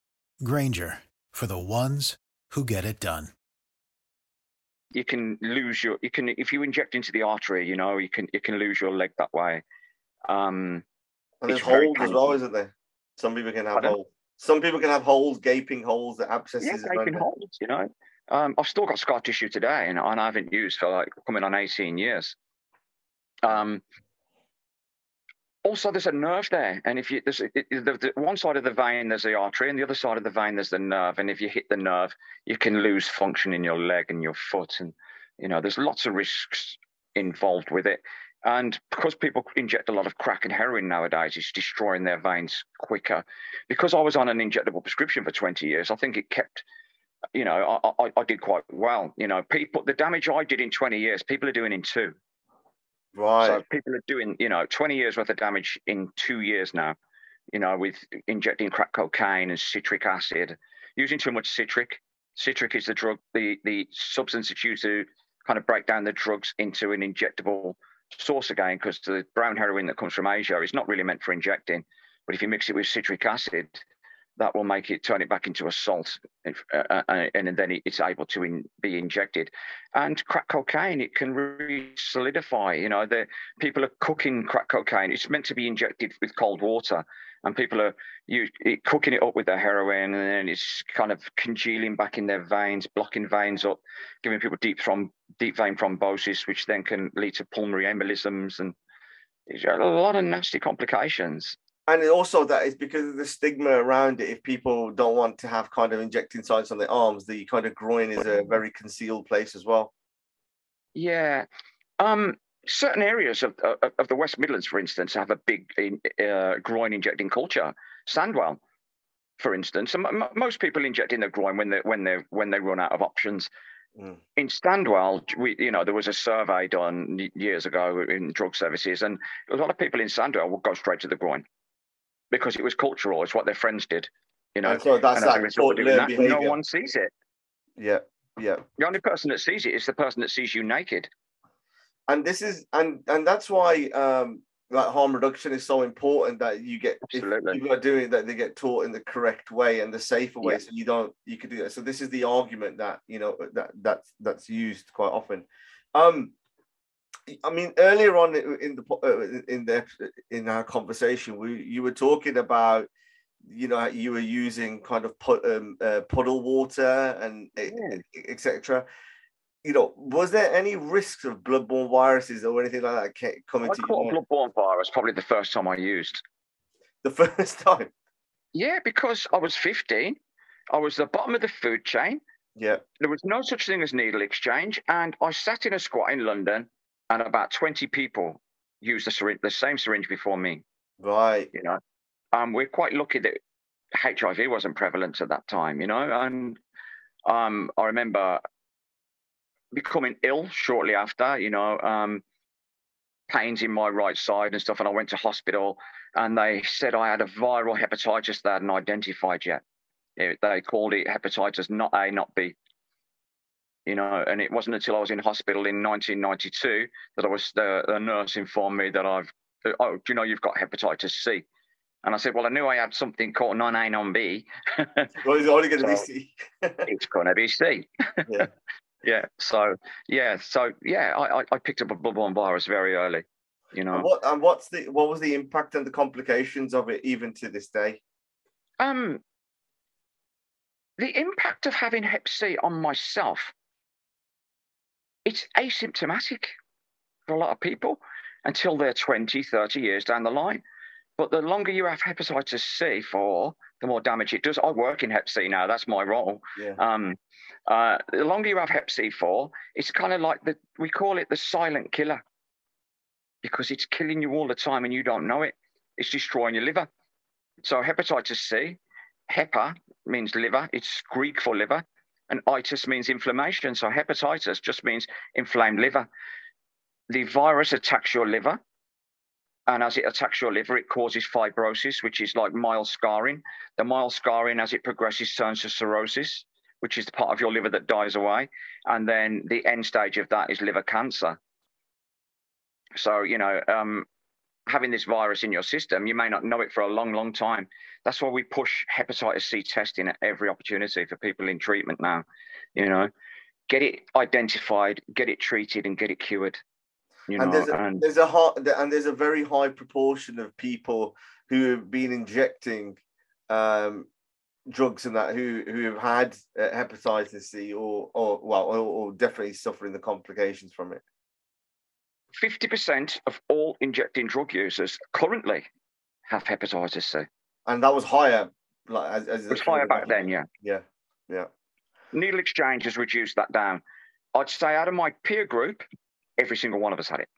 Grainger for the ones who get it done. you can lose your you can if you inject into the artery, you know, you can you can lose your leg that way. Um, And there's holes as well, painful. isn't there? Some people can have holes. Some people can have holes, gaping holes, that abscesses. yeah, around gaping it. holes, you know. Um, I've still got scar tissue today, and, and I haven't used for like coming on 18 years. Um, also, there's a nerve there, and if you there's it, the, the one side of the vein there's the artery, and the other side of the vein there's the nerve. And if you hit the nerve, you can lose function in your leg and your foot, and you know there's lots of risks involved with it. And because people inject a lot of crack and heroin nowadays, it's destroying their veins quicker. Because I was on an injectable prescription for 20 years, I think it kept you know, I, I, I did quite well. You know, people, the damage I did in 20 years, people are doing in two. Right. So people are doing, you know, 20 years worth of damage in two years now, you know, with injecting crack cocaine and citric acid, using too much citric. Citric is the drug, the, the substance that's used to kind of break down the drugs into an injectable source again, because the brown heroin that comes from Asia is not really meant for injecting. But if you mix it with citric acid, that will make it turn it back into a salt, if- uh, uh, and then it- it's able to in, be injected. And crack cocaine, it can re-solidify. You know, the people are cooking crack cocaine. It's meant to be injected with cold water, and people are you, it, cooking it up with their heroin, and then it's kind of congealing back in their veins, blocking veins up, giving people deep throm- deep vein thrombosis, which then can lead to pulmonary embolisms and a lot of nasty complications. And also that is because of the stigma around it. If people don't want to have kind of injecting sites on their arms, the kind of groin is a very concealed place as well. Yeah. Um, certain areas of, of, of the West Midlands, for instance, have a big in, uh, groin injecting culture. Sandwell, for instance, and m- most people inject in their groin when they when they when they run out of options. Mm. In Sandwell, we you know there was a survey done years ago in drug services, and a lot of people in Sandwell would go straight to the groin because it was cultural. It's what their friends did, you know. And so that's and that result of taught doing learned that, no one sees it. Yeah, yeah. The only person that sees it is the person that sees you naked. and this is and and that's why um like harm reduction is so important that you get if Absolutely. people are doing that they get taught in the correct way and the safer way Yeah. so you don't you could do that so this is the argument that you know that that's that's used quite often um i mean earlier on in the uh, in the in our conversation we you were talking about you know you were using kind of put um, uh, puddle water and Yeah. etc you know, was there any risks of bloodborne viruses or anything like that coming I to you a bloodborne virus probably the first time I used. the first time? Yeah, because I was 15. I was the bottom of the food chain. Yeah, There was no such thing as needle exchange. And I sat in a squat in London and about 20 people used the, syringe, the same syringe before me, right. you know. Um, we're quite lucky that HIV wasn't prevalent at that time, you know. And um, I remember becoming ill shortly after, you know, um, pains in my right side and stuff. And I went to hospital and they said I had a viral hepatitis they hadn't identified yet. It, they called it hepatitis not A, not B. You know, and it wasn't until I was in hospital in 1992 that I was the, the nurse informed me that I've oh, do you know you've got hepatitis C? And I said, well, I knew I had something called non-A, non-B. well, it's only going to so be C. it's going to be C. Yeah. yeah. So yeah. So yeah, I, I picked up a bloodborne virus very early. You know. And, what, and what's the what was the impact and the complications of it even to this day? Um. The impact of having Hep C on myself, it's asymptomatic for a lot of people until they're 20, 30 years down the line. But the longer you have hepatitis C for, the more damage it does. I work in Hep C now. That's my role. Yeah. Um, uh, the longer you have Hep C for, it's kind of like the we call it the silent killer because it's killing you all the time and you don't know it. It's destroying your liver. So hepatitis C, hepa means liver. It's Greek for liver, and itis means inflammation. So hepatitis just means inflamed liver. The virus attacks your liver and as it attacks your liver, it causes fibrosis, which is like mild scarring. The mild scarring, as it progresses, turns to cirrhosis, which is the part of your liver that dies away. And then the end stage of that is liver cancer. So, you know, um, having this virus in your system, you may not know it for a long, long time. That's why we push hepatitis C testing at every opportunity for people in treatment now. You know, get it identified, get it treated, and get it cured. You know, and there's a, and there's a high, and there's a very high proportion of people who have been injecting um, drugs and that who who have had uh, hepatitis C or or well or, or definitely suffering the complications from it. Fifty percent of all injecting drug users currently have hepatitis C, and that was higher. Like as, as it was higher back then, yeah, yeah, yeah. Needle exchange has reduced that down. I'd say out of my peer group, every single one of us had it.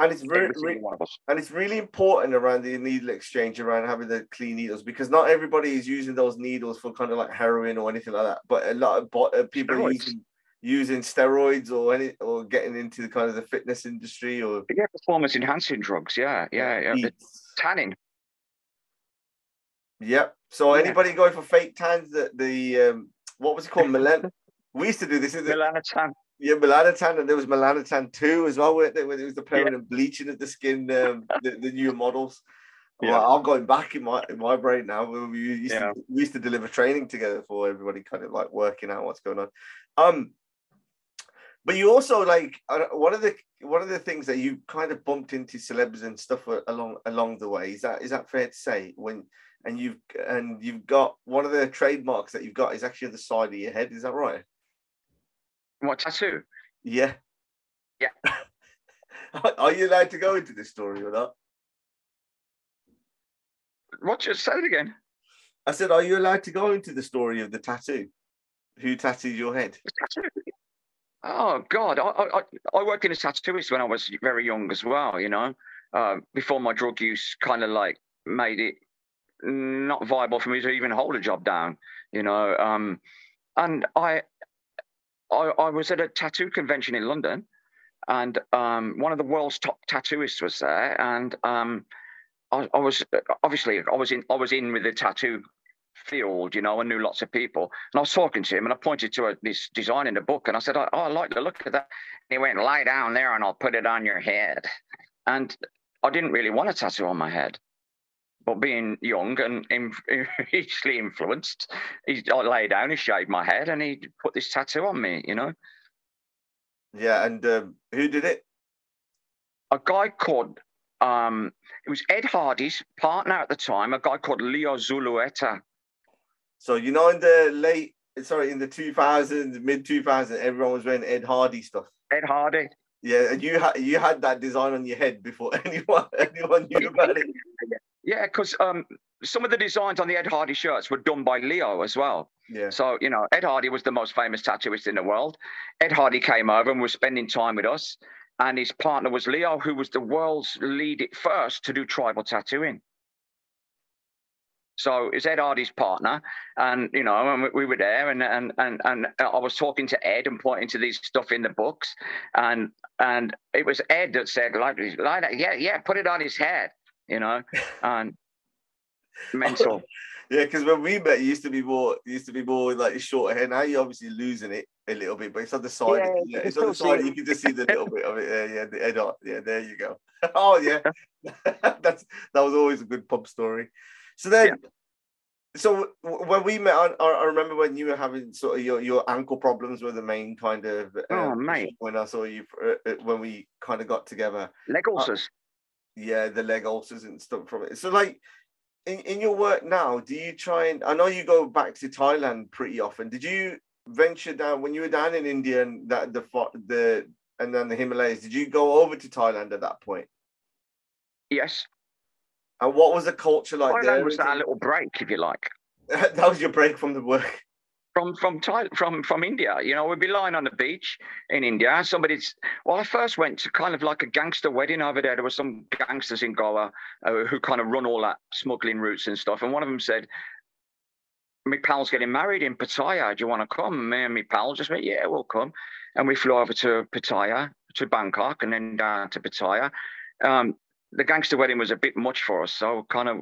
And it's really, really and it's really important around the needle exchange around having the clean needles because not everybody is using those needles for kind of like heroin or anything like that. But a lot of uh, people steroids. are using using steroids or any or getting into the kind of the fitness industry or yeah, performance enhancing drugs. Yeah, yeah, yeah. Tanning. Yep. So yeah. anybody going for fake tans? That the um, what was it called? Milan. we used to do this. Melanotan. Yeah, Melanotan, and there was Melanotan 2 as well, weren't there? When it was the permanent yeah. bleaching of the skin, um, the, the new models. Yeah. Well, I'm going back in my in my brain now. We used, yeah. to, we used to deliver training together for everybody, kind of like working out what's going on. Um, but you also like uh, one of the one of the things that you kind of bumped into celebs and stuff along along the way. Is that is that fair to say? When and you've and you've got one of the trademarks that you've got is actually the side of your head. Is that right? What tattoo? Yeah. Yeah. Are you allowed to go into this story or not? What just said it again? I said, are you allowed to go into the story of the tattoo? Who tattooed your head? Oh God, I, I I worked in a tattooist when I was very young as well. You know, uh, before my drug use kind of like made it not viable for me to even hold a job down. You know, um, and I I, I was at a tattoo convention in London, and um, one of the world's top tattooists was there, and um, I, I, was obviously I was in I was in with the tattoo field, you know, I knew lots of people, and I was talking to him, and I pointed to a, this design in the book, and I said, "Oh, I like the look of that." And he went, "Lie down there, and I'll put it on your head," and I didn't really want a tattoo on my head but being young and easily influenced, he I lay down, he shaved my head, and he put this tattoo on me. You know. Yeah, and um, who did it? A guy called. Um, it was Ed Hardy's partner at the time, a guy called Leo Zulueta. So you know, in the late, sorry, in the two thousands, mid two thousands, everyone was wearing Ed Hardy stuff. Ed Hardy. Yeah, and you had you had that design on your head before anyone anyone knew about it. Yeah, because um, some of the designs on the Ed Hardy shirts were done by Leo as well. Yeah. So, you know, Ed Hardy was the most famous tattooist in the world. Ed Hardy came over and was spending time with us. And his partner was Leo, who was the world's lead first to do tribal tattooing. So it's Ed Hardy's partner, and you know, and we were there, and and and and I was talking to Ed and pointing to these stuff in the books, and and it was Ed that said, like, like yeah, yeah, put it on his head you know, and mental. Yeah, because when we met, you used to be more, used to be more like short hair. Now you're obviously losing it a little bit, but it's on the side. Yeah, Yeah, you it's on the side. it. You can just see the little bit of it there. Yeah, the Ed, on. Yeah, there you go. oh yeah, that's that was always a good pub story. So then, so when we met, I, I remember when you were having sort of your, your ankle problems were the main kind of. Oh, um, mate. When I saw you, uh, uh, when we kind of got together Leg ulcers. yeah the leg ulcers and stuff from it so like in, in your work now do you try and i know you go back to thailand pretty often did you venture down when you were down in india and that the the and then the himalayas did you go over to thailand at that point yes. And what was the culture like there was that little break, if you like. that was your break from the work from from from from India. You know, we'd be lying on the beach in India. Somebody's well, I first went to kind of like a gangster wedding over there. There were some gangsters in Goa uh, who kind of run all that smuggling routes and stuff. And one of them said, "My pal's getting married in Pattaya. Do you want to come?" And me and my pal just went, "Yeah, we'll come." And we flew over to Pattaya to Bangkok and then down to Pattaya. Um, the gangster wedding was a bit much for us, so kind of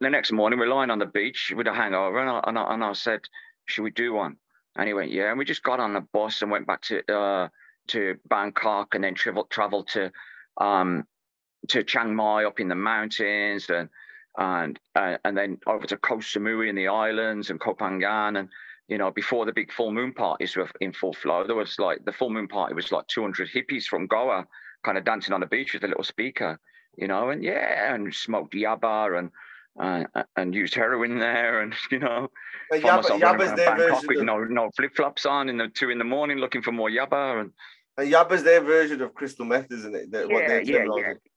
the next morning we're lying on the beach with a hangover, and I, and I, and I said should we do one? And he went, yeah. And we just got on the bus and went back to uh, to Bangkok and then traveled traveled to um, to Chiang Mai up in the mountains and and uh, and then over to Koh Samui in the islands and Koh Phangan and you know before the big full moon parties were in full flow there was like the full moon party was like 200 hippies from Goa kind of dancing on the beach with a little speaker you know and yeah and smoked yaba and uh, and used heroin there and you know Uh, found Yaba, myself running Yaba's their Bangkok version with of, no no flip flops on in the two in the morning looking for more yaba and uh, Yaba's their version of crystal meth isn't it? That- what yeah yeah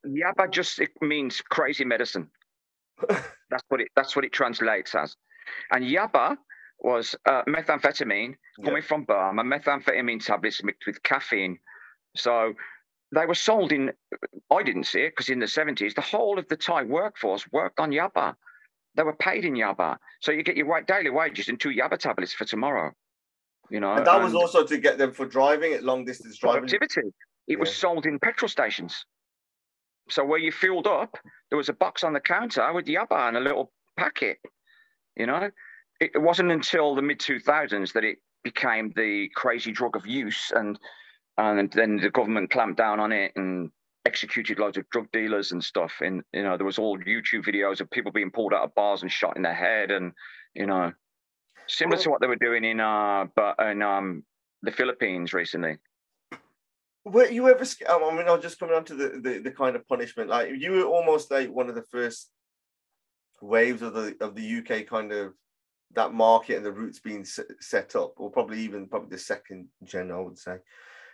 yeah. yaba just it means crazy medicine. That's what it that's what it translates as. And yaba was uh, methamphetamine coming from Burma. Methamphetamine tablets mixed with caffeine. So they were sold in I didn't see it because in the 70s the whole of the Thai workforce worked on Yaba. they were paid in Yaba. so you get your daily wages and two yaba tablets for tomorrow you know and that was also to get them for driving at long distance driving productivity. It was sold in petrol stations. So where you filled up, there was a box on the counter with Yaba and a little packet. You know, it, wasn't until the mid two thousands that it became the crazy drug of use, and and then the government clamped down on it and executed loads of drug dealers and stuff. And you know, there was all YouTube videos of people being pulled out of bars and shot in the head, and you know, similar to what they were doing in uh, but in um the Philippines recently. Were you ever? sc- I mean, I'm just coming on to the, the the kind of punishment. Like you were almost like one of the first waves of the of the UK kind of that market and the routes being set up, or probably even probably the second gen, I would say.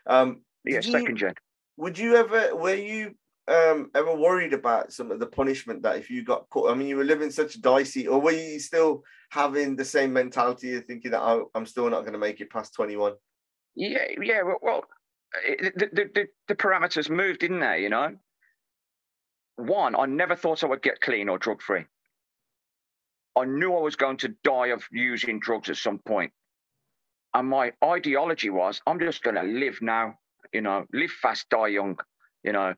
Um, Yeah, did you- second gen. Would you ever? Were you um ever worried about some of the punishment that if you got caught? I mean, you were living such dicey, or were you still having the same mentality of thinking that oh, I'm still not going to make it past 21? Yeah, yeah. Well, it, the, the, the, the parameters moved, didn't they? You know, one, I never thought I would get clean or drug free. I knew I was going to die of using drugs at some point. And my ideology was, I'm just going to live now, you know, live fast, die young, you know.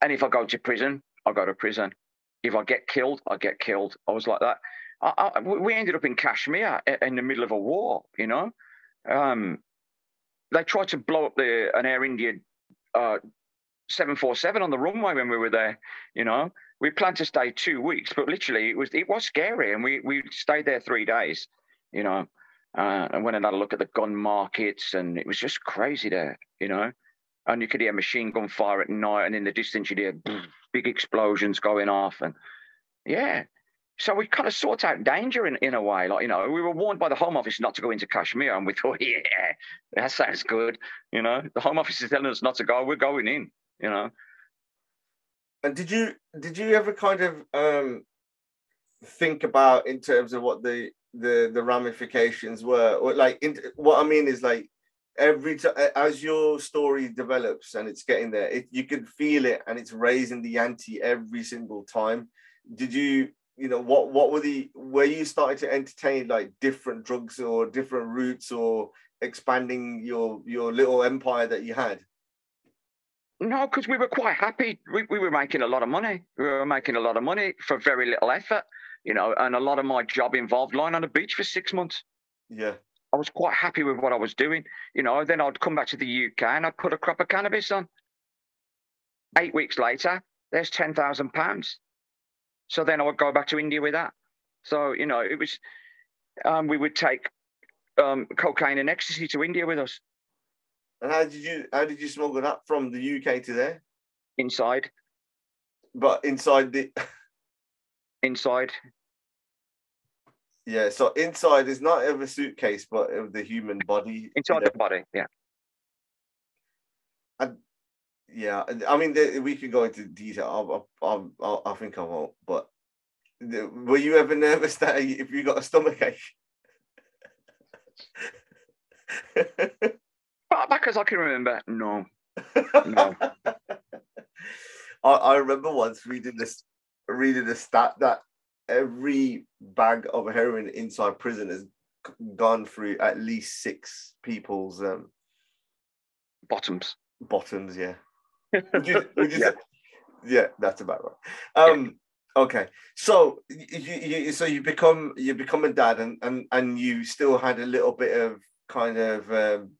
And if I go to prison, I go to prison. If I get killed, I get killed. I was like that. I, I, we ended up in Kashmir in the middle of a war, you know. Um, they tried to blow up the an Air India uh, 747 on the runway when we were there. You know, we planned to stay two weeks, but literally it was it was scary, and we we stayed there three days. You know, uh, and went and had a look at the gun markets, and it was just crazy there. You know, and you could hear machine gun fire at night, and in the distance you'd hear big explosions going off, and yeah. So we kind of sort out danger in, in a way. Like, you know, we were warned by the Home Office not to go into Kashmir, and we thought, yeah, that sounds good. You know, the Home Office is telling us not to go, we're going in, you know. And did you did you ever kind of um think about in terms of what the the the ramifications were, or like in, what I mean is like every time as your story develops and it's getting there, it, you can feel it and it's raising the ante every single time. Did you you know what what were the were you starting to entertain like different drugs or different routes or expanding your your little empire that you had? No, because we were quite happy. We, we were making a lot of money. We were making a lot of money for very little effort. You know, and a lot of my job involved lying on the beach for six months. Yeah. I was quite happy with what I was doing, you know. Then I'd come back to the UK and I'd put a crop of cannabis on. Eight weeks later, there's ten thousand pounds. So then I would go back to India with that. So you know, it was um, we would take um, cocaine and ecstasy to India with us. And how did you how did you smuggle that from the UK to there? Inside. But inside the inside. Yeah, so inside is not of a suitcase, but of the human body. Inside the body, yeah. And yeah, I mean, the, we could go into detail. I, I, I, I think I won't. But the, were you ever nervous that if you got a stomach ache? Back as I can remember, no. No. I, I remember once reading this, reading a stat that every bag of heroin inside prison has gone through at least six people's um, bottoms. Bottoms, yeah. Would you, would you yeah. Say, yeah, that's about right. Um, yeah. Okay, so you, you so you become you become a dad, and and and you still had a little bit of kind of um,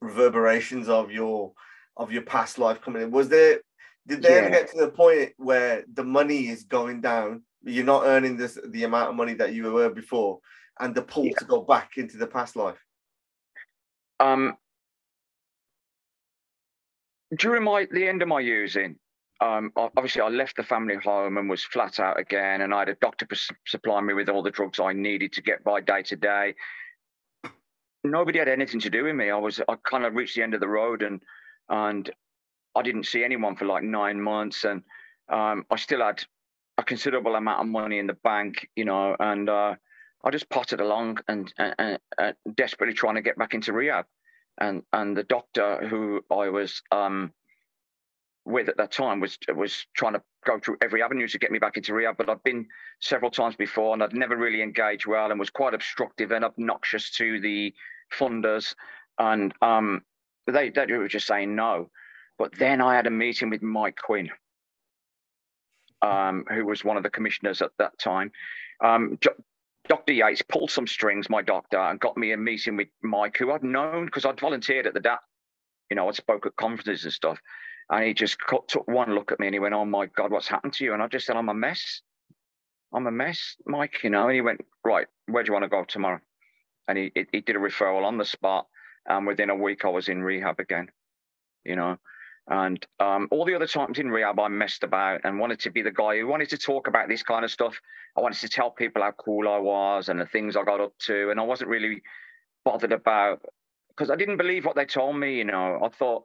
reverberations of your of your past life coming in. Was there did they yeah. ever get to the point where the money is going down? You're not earning this the amount of money that you were before, and the pull yeah. to go back into the past life. Um, during my the end of my using, um, obviously I left the family home and was flat out again, and I had a doctor supply me with all the drugs I needed to get by day to day. Nobody had anything to do with me. I was I kind of reached the end of the road, and and I didn't see anyone for like nine months, and um, I still had a considerable amount of money in the bank, you know, and uh, I just potted along and, and, and, desperately trying to get back into rehab. And and the doctor who I was um, with at that time was was trying to go through every avenue to get me back into rehab. But I'd been several times before, and I'd never really engaged well, and was quite obstructive and obnoxious to the funders, and um, they they were just saying no. But then I had a meeting with Mike Quinn, um, who was one of the commissioners at that time. Um, Dr. Yates pulled some strings, my doctor, and got me a meeting with Mike, who I'd known because I'd volunteered at the DAT. You know, I spoke at conferences and stuff. And he just took one look at me and he went, Oh my God, what's happened to you? And I just said, I'm a mess. I'm a mess, Mike, you know. And he went, Right, where do you want to go tomorrow? And he, he did a referral on the spot. And within a week, I was in rehab again, you know. And um, all the other times in rehab, I messed about and wanted to be the guy who wanted to talk about this kind of stuff. I wanted to tell people how cool I was and the things I got up to. And I wasn't really bothered about because I didn't believe what they told me. You know, I thought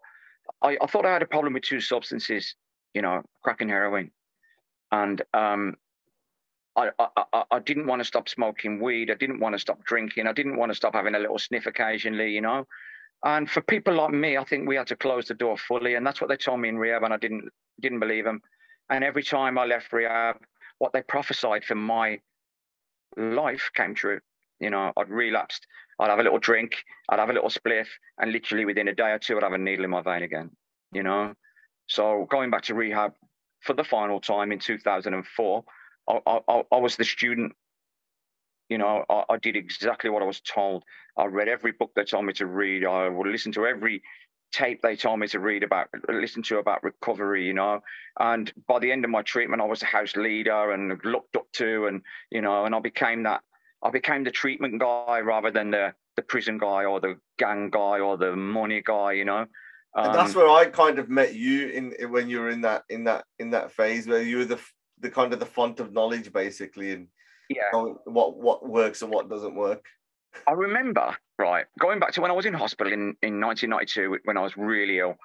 I, I thought I had a problem with two substances. You know, crack and heroin, and um, I, I, I didn't want to stop smoking weed. I didn't want to stop drinking. I didn't want to stop having a little sniff occasionally. You know, and for people like me, I think we had to close the door fully, and that's what they told me in rehab, and I didn't didn't believe them. And every time I left rehab, what they prophesied for my life came true. You know, I'd relapsed. I'd have a little drink. I'd have a little spliff, and literally within a day or two, I'd have a needle in my vein again. You know, so going back to rehab for the final time in 2004, I, I, I was the student you know, I, I, did exactly what I was told. I read every book they told me to read. I would listen to every tape they told me to read about, listen to about recovery, you know. And by the end of my treatment, I was a house leader and looked up to, and you know, and I became that. I became the treatment guy rather than the the prison guy or the gang guy or the money guy, you know. Um, and that's where I kind of met you in when you were in that in that in that phase where you were the the kind of the font of knowledge basically and yeah. What what works and what doesn't work. I remember right going back to when i was in hospital in in 1992 when i was really ill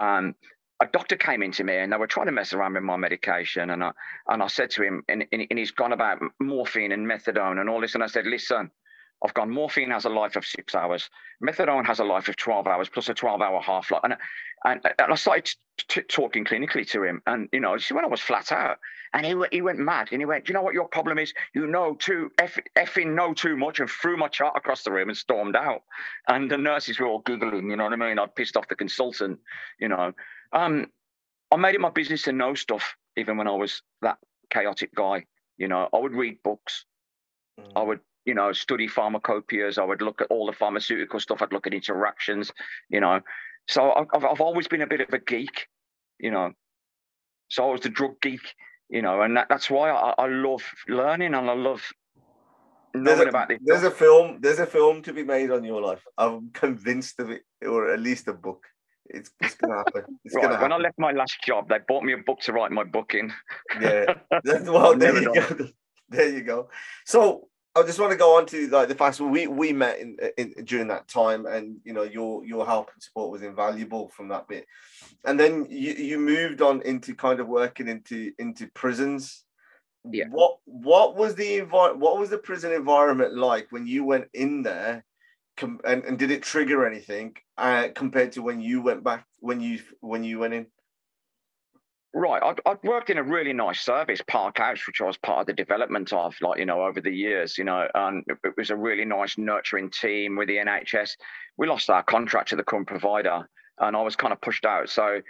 um, a doctor came into me and they were trying to mess around with my medication and i and i said to him and, and he's gone about morphine and methadone and all this and i said listen I've gone, morphine has a life of six hours. Methadone has a life of 12 hours plus a 12 hour half life. And, and, and I started t- talking clinically to him. And, you know, see, when I was flat out, and he, he went mad. And he went, you know what your problem is? You know too, eff, effing know too much, and threw my chart across the room and stormed out. And the nurses were all giggling, you know what I mean? I'd pissed off the consultant, you know. Um, I made it my business to know stuff, even when I was that chaotic guy. You know, I would read books. Mm. I would, you know, study pharmacopoeias. I would look at all the pharmaceutical stuff. I'd look at interactions. You know, so I've I've always been a bit of a geek. You know, so I was the drug geek. You know, and that, that's why I, I love learning and I love there's a, about this. There's a film. There's a film to be made on your life. I'm convinced of it, or at least a book. It's, it's gonna happen. It's right, gonna happen. When I left my last job, they bought me a book to write my book in. yeah. well, there you go. There you go. So I just want to go on to like the fact we we met in, in during that time, and you know your your help and support was invaluable from that bit. And then you you moved on into kind of working into into prisons yeah. What what was the envi- what was the prison environment like when you went in there? Com- and, and did it trigger anything uh, compared to when you went back when you when you went in? Right, I'd, I'd, worked in a really nice service, Park House, which I was part of the development of, like you know, over the years, you know, and it was a really nice, nurturing team with the NHS. We lost our contract to the current provider, and I was kind of pushed out. So,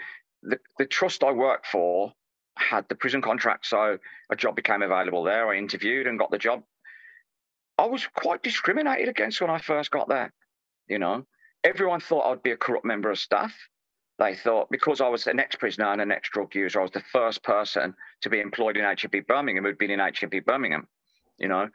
the the trust I worked for had the prison contract, so a job became available there. I interviewed and got the job. I was quite discriminated against when I first got there. You know, everyone thought I'd be a corrupt member of staff. They thought because I was an ex-prisoner and an ex-drug user, I was the first person to be employed in HMP Birmingham who'd been in HMP Birmingham. You know,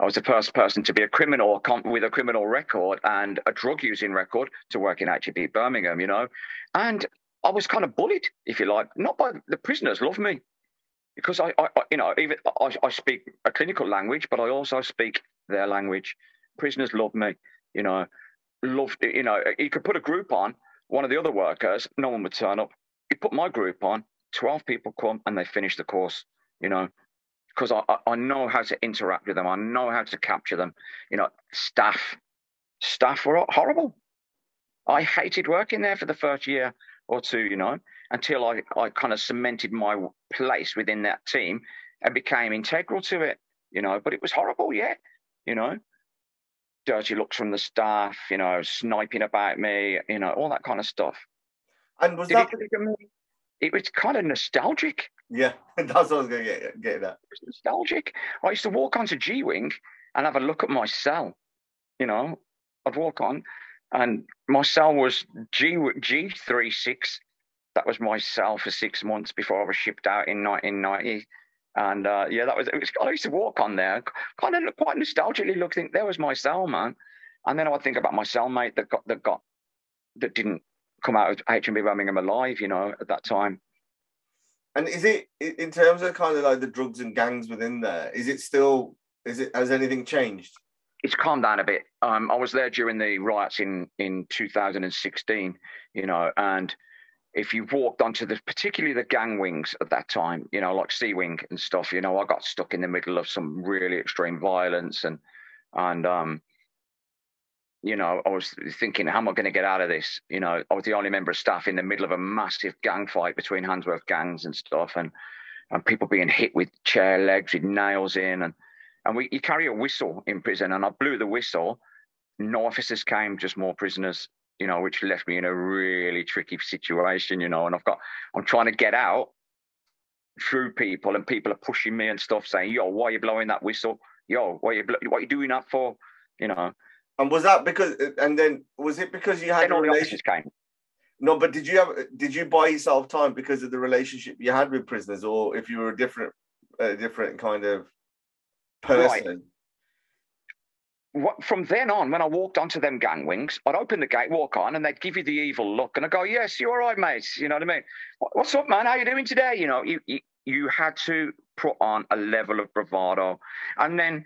I was the first person to be a criminal with a criminal record and a drug using record to work in HMP Birmingham. You know, and I was kind of bullied, if you like, not by the prisoners. Love me because I, I, you know, even I, I speak a clinical language, but I also speak their language. Prisoners love me, you know, love, you know, you could put a group on one of the other workers, no one would turn up. You put my group on, 12 people come and they finish the course, you know, because I, I know how to interact with them. I know how to capture them. You know, staff, staff were horrible. I hated working there for the first year or two, you know, until I, I kind of cemented my place within that team and became integral to it, you know. But it was horrible, yeah, you know. Dirty looks from the staff, you know, sniping about me, you know, all that kind of stuff. And was Did that it, it was kind of nostalgic. Yeah, that's what I was going to get, get that. It was nostalgic. I used to walk onto G Wing and have a look at my cell. You know, I'd walk on and my cell was G G three six. That was my cell for six months before I was shipped out in 1990. And uh, yeah, that was, it was. I used to walk on there, kind of look quite nostalgically looking. There was my cell, man. And then I would think about my cellmate that got that got that didn't come out of HMP Birmingham alive, you know, at that time. And is it in terms of kind of like the drugs and gangs within there? Is it still? Is it has anything changed? it's calmed down a bit. Um, I was there during the riots in in 2016, you know, and if you walked onto the particularly the gang wings at that time, you know, like C Wing and stuff, you know, I got stuck in the middle of some really extreme violence and and um you know, I was thinking, how am I going to get out of this? You know, I was the only member of staff in the middle of a massive gang fight between Handsworth gangs and stuff, and and people being hit with chair legs with nails in, and and we you carry a whistle in prison, and I blew the whistle. No officers came, just more prisoners. You know, which left me in a really tricky situation. You know, and I've got I'm trying to get out through people, and people are pushing me and stuff, saying, "Yo, why are you blowing that whistle? Yo, what are you what are you doing that for?" You know. And was that because? And then was it because you had then a relationship? Came. No, but did you have? Did you buy yourself time because of the relationship you had with prisoners, or if you were a different, a different kind of person. Right. From then on, when I walked onto them gang wings, I'd open the gate, walk on, and they'd give you the evil look, and I'd go, "Yes, you're all right, mate? You know what I mean? What's up, man? How you doing today? You know, you you, you had to put on a level of bravado, and then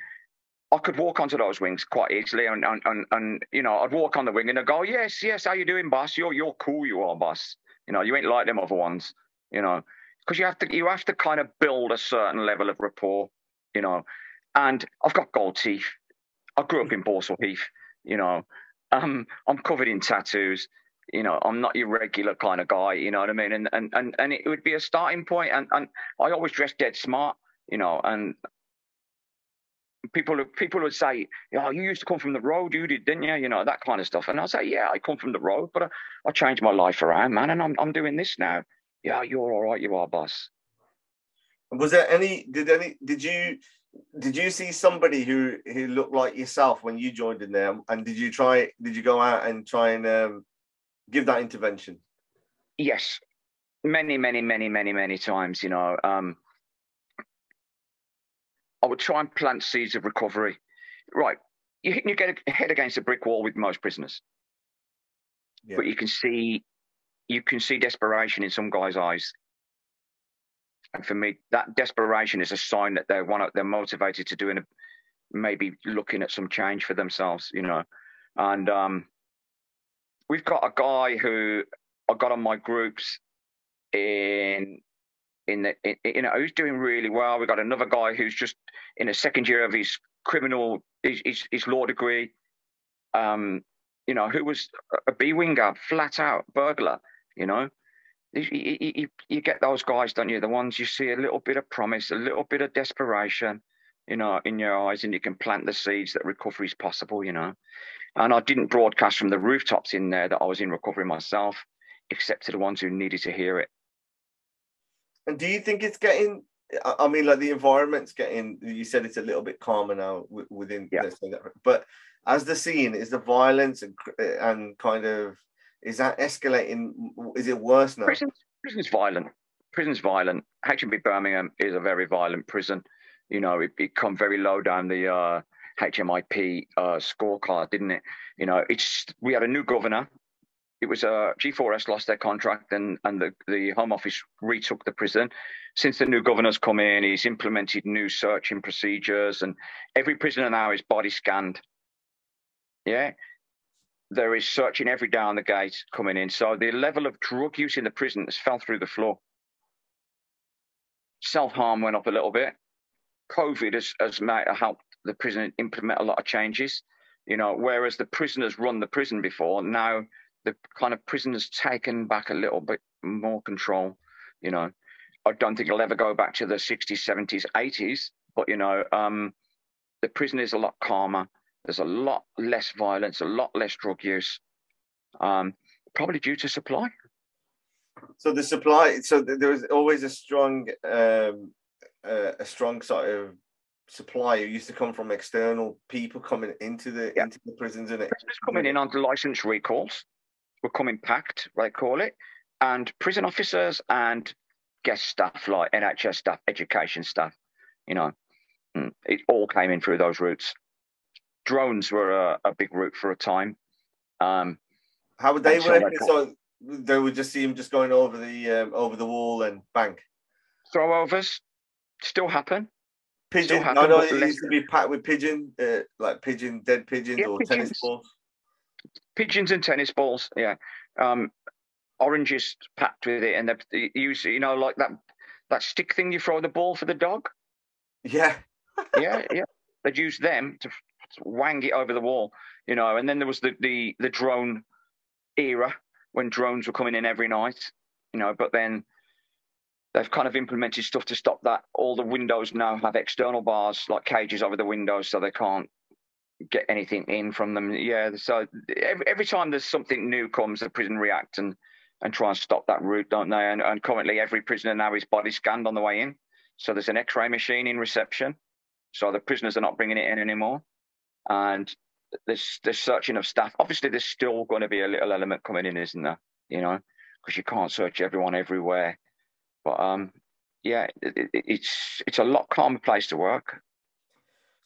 I could walk onto those wings quite easily, and and and, and you know, I'd walk on the wing and I'd go, "Yes, yes, how you doing, boss? You're you're cool, you are, boss. You know, you ain't like them other ones, you know." Because you have to, you have to kind of build a certain level of rapport, you know and I've got gold teeth. I grew up in Balsall Heath, you know. Um, I'm covered in tattoos. You know, I'm not your regular kind of guy. You know what I mean? And and and, and it would be a starting point. And and I always dress dead smart. You know, and people people would say, "Oh, you used to come from the road, you did, didn't you?" You know that kind of stuff. And I say, "Yeah, I come from the road, but I, I changed my life around, man, and I'm I'm doing this now." Yeah, you're all right. You are, boss. Was there any? Did any? Did you? Did you see somebody who who looked like yourself when you joined in there? And did you try? Did you go out and try and um, give that intervention? Yes, many, many, many, many, many times. You know, um, I would try and plant seeds of recovery. Right, you, you get a head against a brick wall with most prisoners, yeah. but you can see you can see desperation in some guys' eyes. And for me, that desperation is a sign that they're one they're motivated to doing a, maybe looking at some change for themselves, you know. And um, we've got a guy who I got on my groups in in the in, you know who's doing really well. We've got another guy who's just in a second year of his criminal his, his, his law degree. Um, you know, who was a B winger, flat out burglar. You know, you, you, you, get those guys, don't you? The ones you see a little bit of promise, a little bit of desperation, you know, in your eyes, and you can plant the seeds that recovery is possible. You know, and I didn't broadcast from the rooftops in there that I was in recovery myself, except to the ones who needed to hear it. And do you think it's getting? I mean, like the environment's getting. You said it's a little bit calmer now within. Yeah. But as the scene is the violence and and kind of is that escalating? Is it worse now? Prison's, prison's violent. Prison's violent. HMP Birmingham is a very violent prison. You know, it, it come very low down the uh, HMIP uh, scorecard, didn't it? You know, it's we had a new governor it was uh, G4S lost their contract and, and the, the Home Office retook the prison. Since the new governor's come in, he's implemented new searching procedures and every prisoner now is body scanned. Yeah. There is searching every day on the gate coming in. So the level of drug use in the prison has fell through the floor. Self harm went up a little bit. COVID has, has made, helped the prison implement a lot of changes. You know, whereas the prisoners run the prison before, now the kind of prisoners taken back a little bit more control. You know, I don't think it'll ever go back to the 60s, 70s, 80s, but you know, um, the prison is a lot calmer. There's a lot less violence, a lot less drug use, um, probably due to supply. So the supply, so there was always a strong, um, uh, a strong sort of supply who used to come from external people coming into the yeah. into the prisons and it prisoners coming in on license recalls were coming packed, they call it, and prison officers and guest staff like NHS staff, education staff, you know, mm, it all came in through those routes. Drones were a, a big route for a time. Um, How would they work? So they would just see him just going over the um, over the wall and bank. Throwovers still happen. Pigeon. Still happen, I know it used to be packed with pigeon, uh, like pigeon, dead pigeons yeah, or pigeons. tennis balls pigeons and tennis balls. Yeah, um, oranges packed with it, and they use you know like that that stick thing you throw the ball for the dog. Yeah, yeah, yeah. They'd use them to wang it over the wall, you know. And then there was the the the drone era when drones were coming in every night, you know. But then they've kind of implemented stuff to stop that. All the windows now have external bars like cages over the windows, so they can't get anything in from them. Yeah, so every, every time there's something new comes, the prison react and and try and stop that route, don't they? And, and currently, every prisoner now is body scanned on the way in. So there's an X-ray machine in reception, so the prisoners are not bringing it in anymore. And there's there's searching of staff. Obviously, there's still going to be a little element coming in, isn't there? You know, because you can't search everyone everywhere. But um, yeah, it, it, it's it's a lot calmer place to work.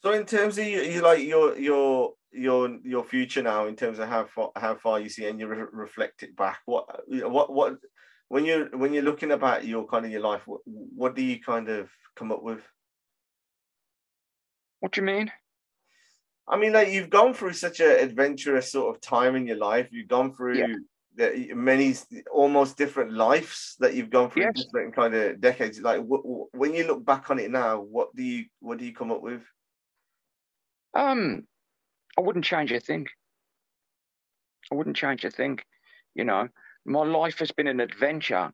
So in terms of you, you like your your your your future now, in terms of how far how far you see, and you re- reflect it back. What what what when you when you're looking about your kind of your life, what, what do you kind of come up with? What do you mean? I mean, like you've gone through such an adventurous sort of time in your life. You've gone through yeah. the, many almost different lives that you've gone through yes. different kind of decades. Like, when you look back on it now, what do you what do you come up with? Um, I wouldn't change a thing. I wouldn't change a thing. You know, my life has been an adventure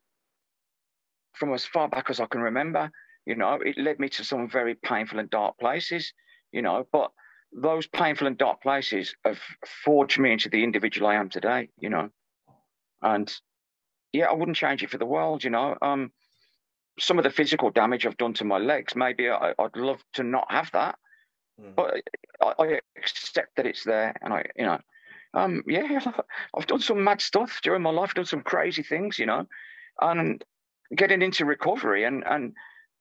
from as far back as I can remember. You know, it led me to some very painful and dark places, you know, but those painful and dark places have forged me into the individual I am today, you know. And yeah, I wouldn't change it for the world, you know. Um, some of the physical damage I've done to my legs, maybe I, would love to not have that, mm. but I, I, accept that it's there, and I, you know, um, yeah, I've done some mad stuff during my life, done some crazy things, you know, and getting into recovery and and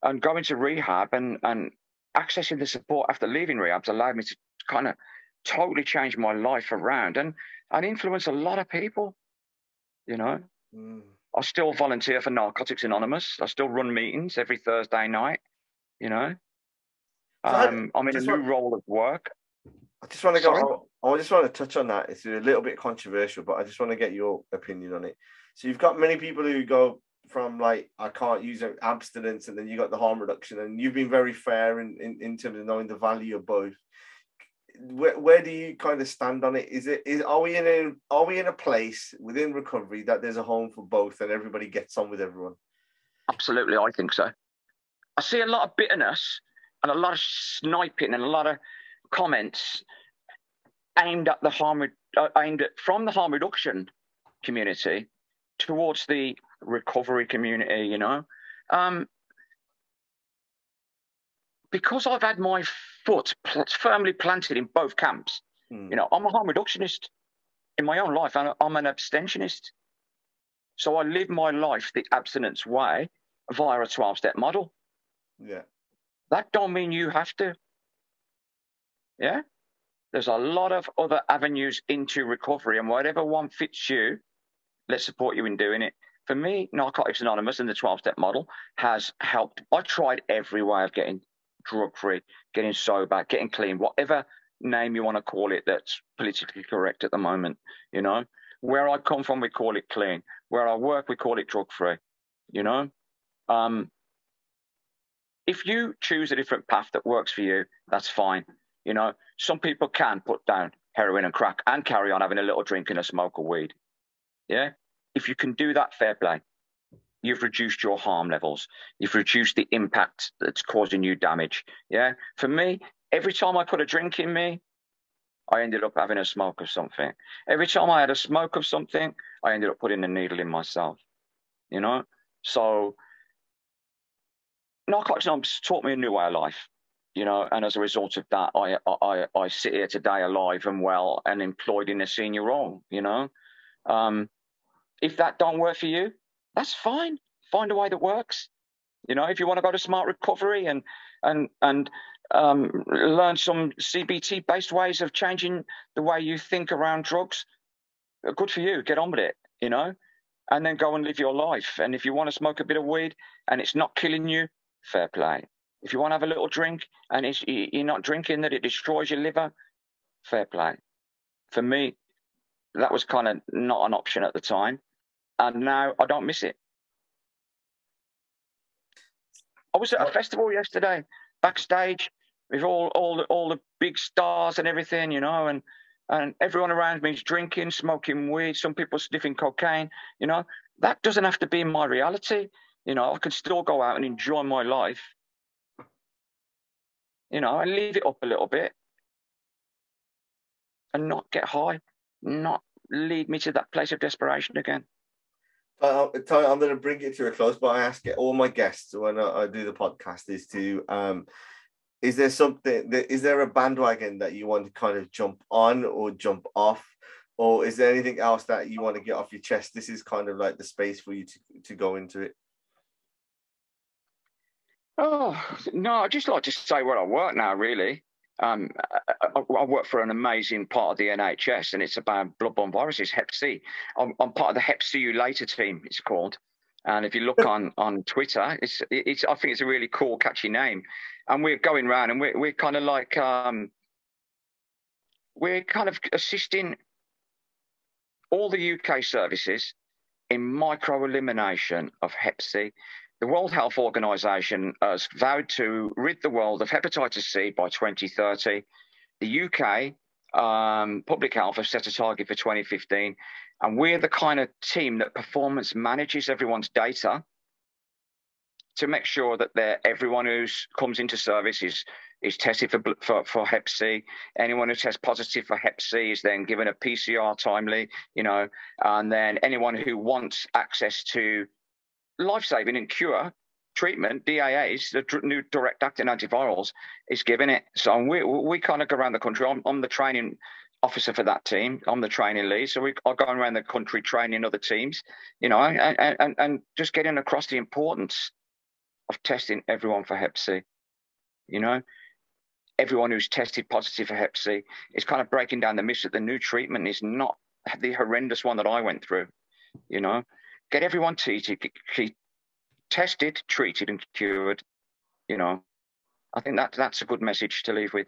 and going to rehab and and accessing the support after leaving rehab has allowed me to kind of totally change my life around and and influence a lot of people, you know. Mm. I still volunteer for Narcotics Anonymous. I still run meetings every Thursday night. You know, um, I'm in a new want, role of work. I just want to go. I just want to touch on that. It's a little bit controversial, but I just want to get your opinion on it. So you've got many people who go from like I can't use abstinence, and then you got the harm reduction, and you've been very fair in, in, in terms of knowing the value of both where, where do you kind of stand on it? Is it is are we in a are we in a place within recovery that there's a home for both and everybody gets on with everyone? Absolutely, I think so. I see a lot of bitterness and a lot of sniping and a lot of comments aimed at the harm uh, aimed at from the harm reduction community towards the recovery community. You know, um, because I've had my foot pl- firmly planted in both camps. Mm. You know, I'm a harm reductionist in my own life, and I'm an abstentionist. So I live my life the abstinence way via a 12 step model. Yeah. That don't mean you have to. Yeah. There's a lot of other avenues into recovery, and whatever one fits you, let's support you in doing it. For me, Narcotics Anonymous and the 12 step model has helped. I tried every way of getting drug free, getting sober, getting clean, whatever name you want to call it that's politically correct at the moment. You know, where I come from, we call it clean. Where I work, we call it drug free. You know, um, if you choose a different path that works for you, that's fine. You know, some people can put down heroin and crack and carry on having a little drink and a smoke of weed. Yeah. If you can do that, fair play you've reduced your harm levels. You've reduced the impact that's causing you damage. Yeah. For me, every time I put a drink in me, I ended up having a smoke of something. Every time I had a smoke of something, I ended up putting a needle in myself. You know? So Narcotics taught me a new way of life. You know, and as a result of that, I I I sit here today alive and well and employed in a senior role. You know, um, if that don't work for you, that's fine. Find a way that works. You know, if you want to go to smart recovery and and and um, learn some CBT based ways of changing the way you think around drugs, good for you. Get on with it. You know, and then go and live your life. And if you want to smoke a bit of weed and it's not killing you, fair play. If you want to have a little drink and you're not drinking that it destroys your liver, fair play. For me, that was kind of not an option at the time and now I don't miss it. I was at a festival yesterday, backstage with all all the, all the big stars and everything, you know, and and everyone around me is drinking, smoking weed. Some people sniffing cocaine. You know, that doesn't have to be my reality. You know, I can still go out and enjoy my life. You know, and leave it up a little bit, and not get high, not lead me to that place of desperation again. I'm going to bring it to a close, but I ask it, all my guests when I do the podcast is to, um, is there something, that, is there a bandwagon that you want to kind of jump on or jump off? Or is there anything else that you want to get off your chest? This is kind of like the space for you to, to go into it. Oh, no, I just like to say where I work now, really. Um, I, I, work for an amazing part of the NHS, and it's about bloodborne viruses, Hep C. I'm, I'm part of the Hep C Later team. It's called, and if you look on on Twitter, it's it's I think it's a really cool, catchy name. And we're going around, and we're we're kind of like um, we're kind of assisting all the UK services in micro elimination of Hep C. The World Health Organization has vowed to rid the world of hepatitis C by 2030. The UK um, Public Health has set a target for 2015, and we're the kind of team that performance manages everyone's data to make sure that everyone who comes into service is is tested for, for, for Hep C. Anyone who tests positive for Hep C is then given a PCR timely, you know, and then anyone who wants access to life saving and cure treatment, DAAs, the new direct acting antivirals, is giving it. So we we kind of go around the country. I'm, I'm the training officer for that team. I'm the training lead, so we are going around the country training other teams. You know, and and, and just getting across the importance of testing everyone for Hep C. You know, everyone who's tested positive for Hep C is kind of breaking down the myth that the new treatment is not the horrendous one that I went through. You know, get everyone treated, tested, treated, and cured. You know, I think that that's a good message to leave with.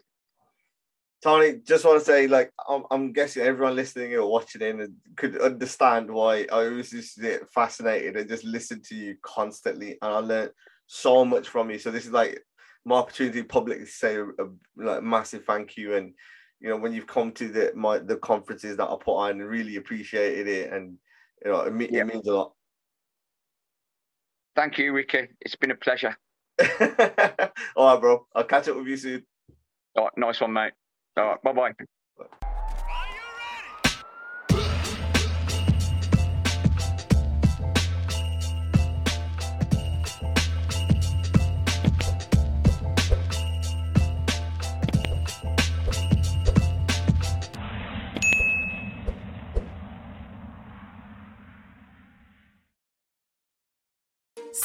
Tony, just want to say, like, I'm, I'm guessing everyone listening or watching in could understand why I was just fascinated and just listened to you constantly, and I learned so much from you. So this is like my opportunity publicly to say a, a like massive thank you and you know when you've come to the my the conferences that I put on really appreciated it and you know it, yeah. it means a lot. Thank you, Ricky. It's been a pleasure. All right, bro. I'll catch up with you soon. All right, nice one, mate. All right, bye bye.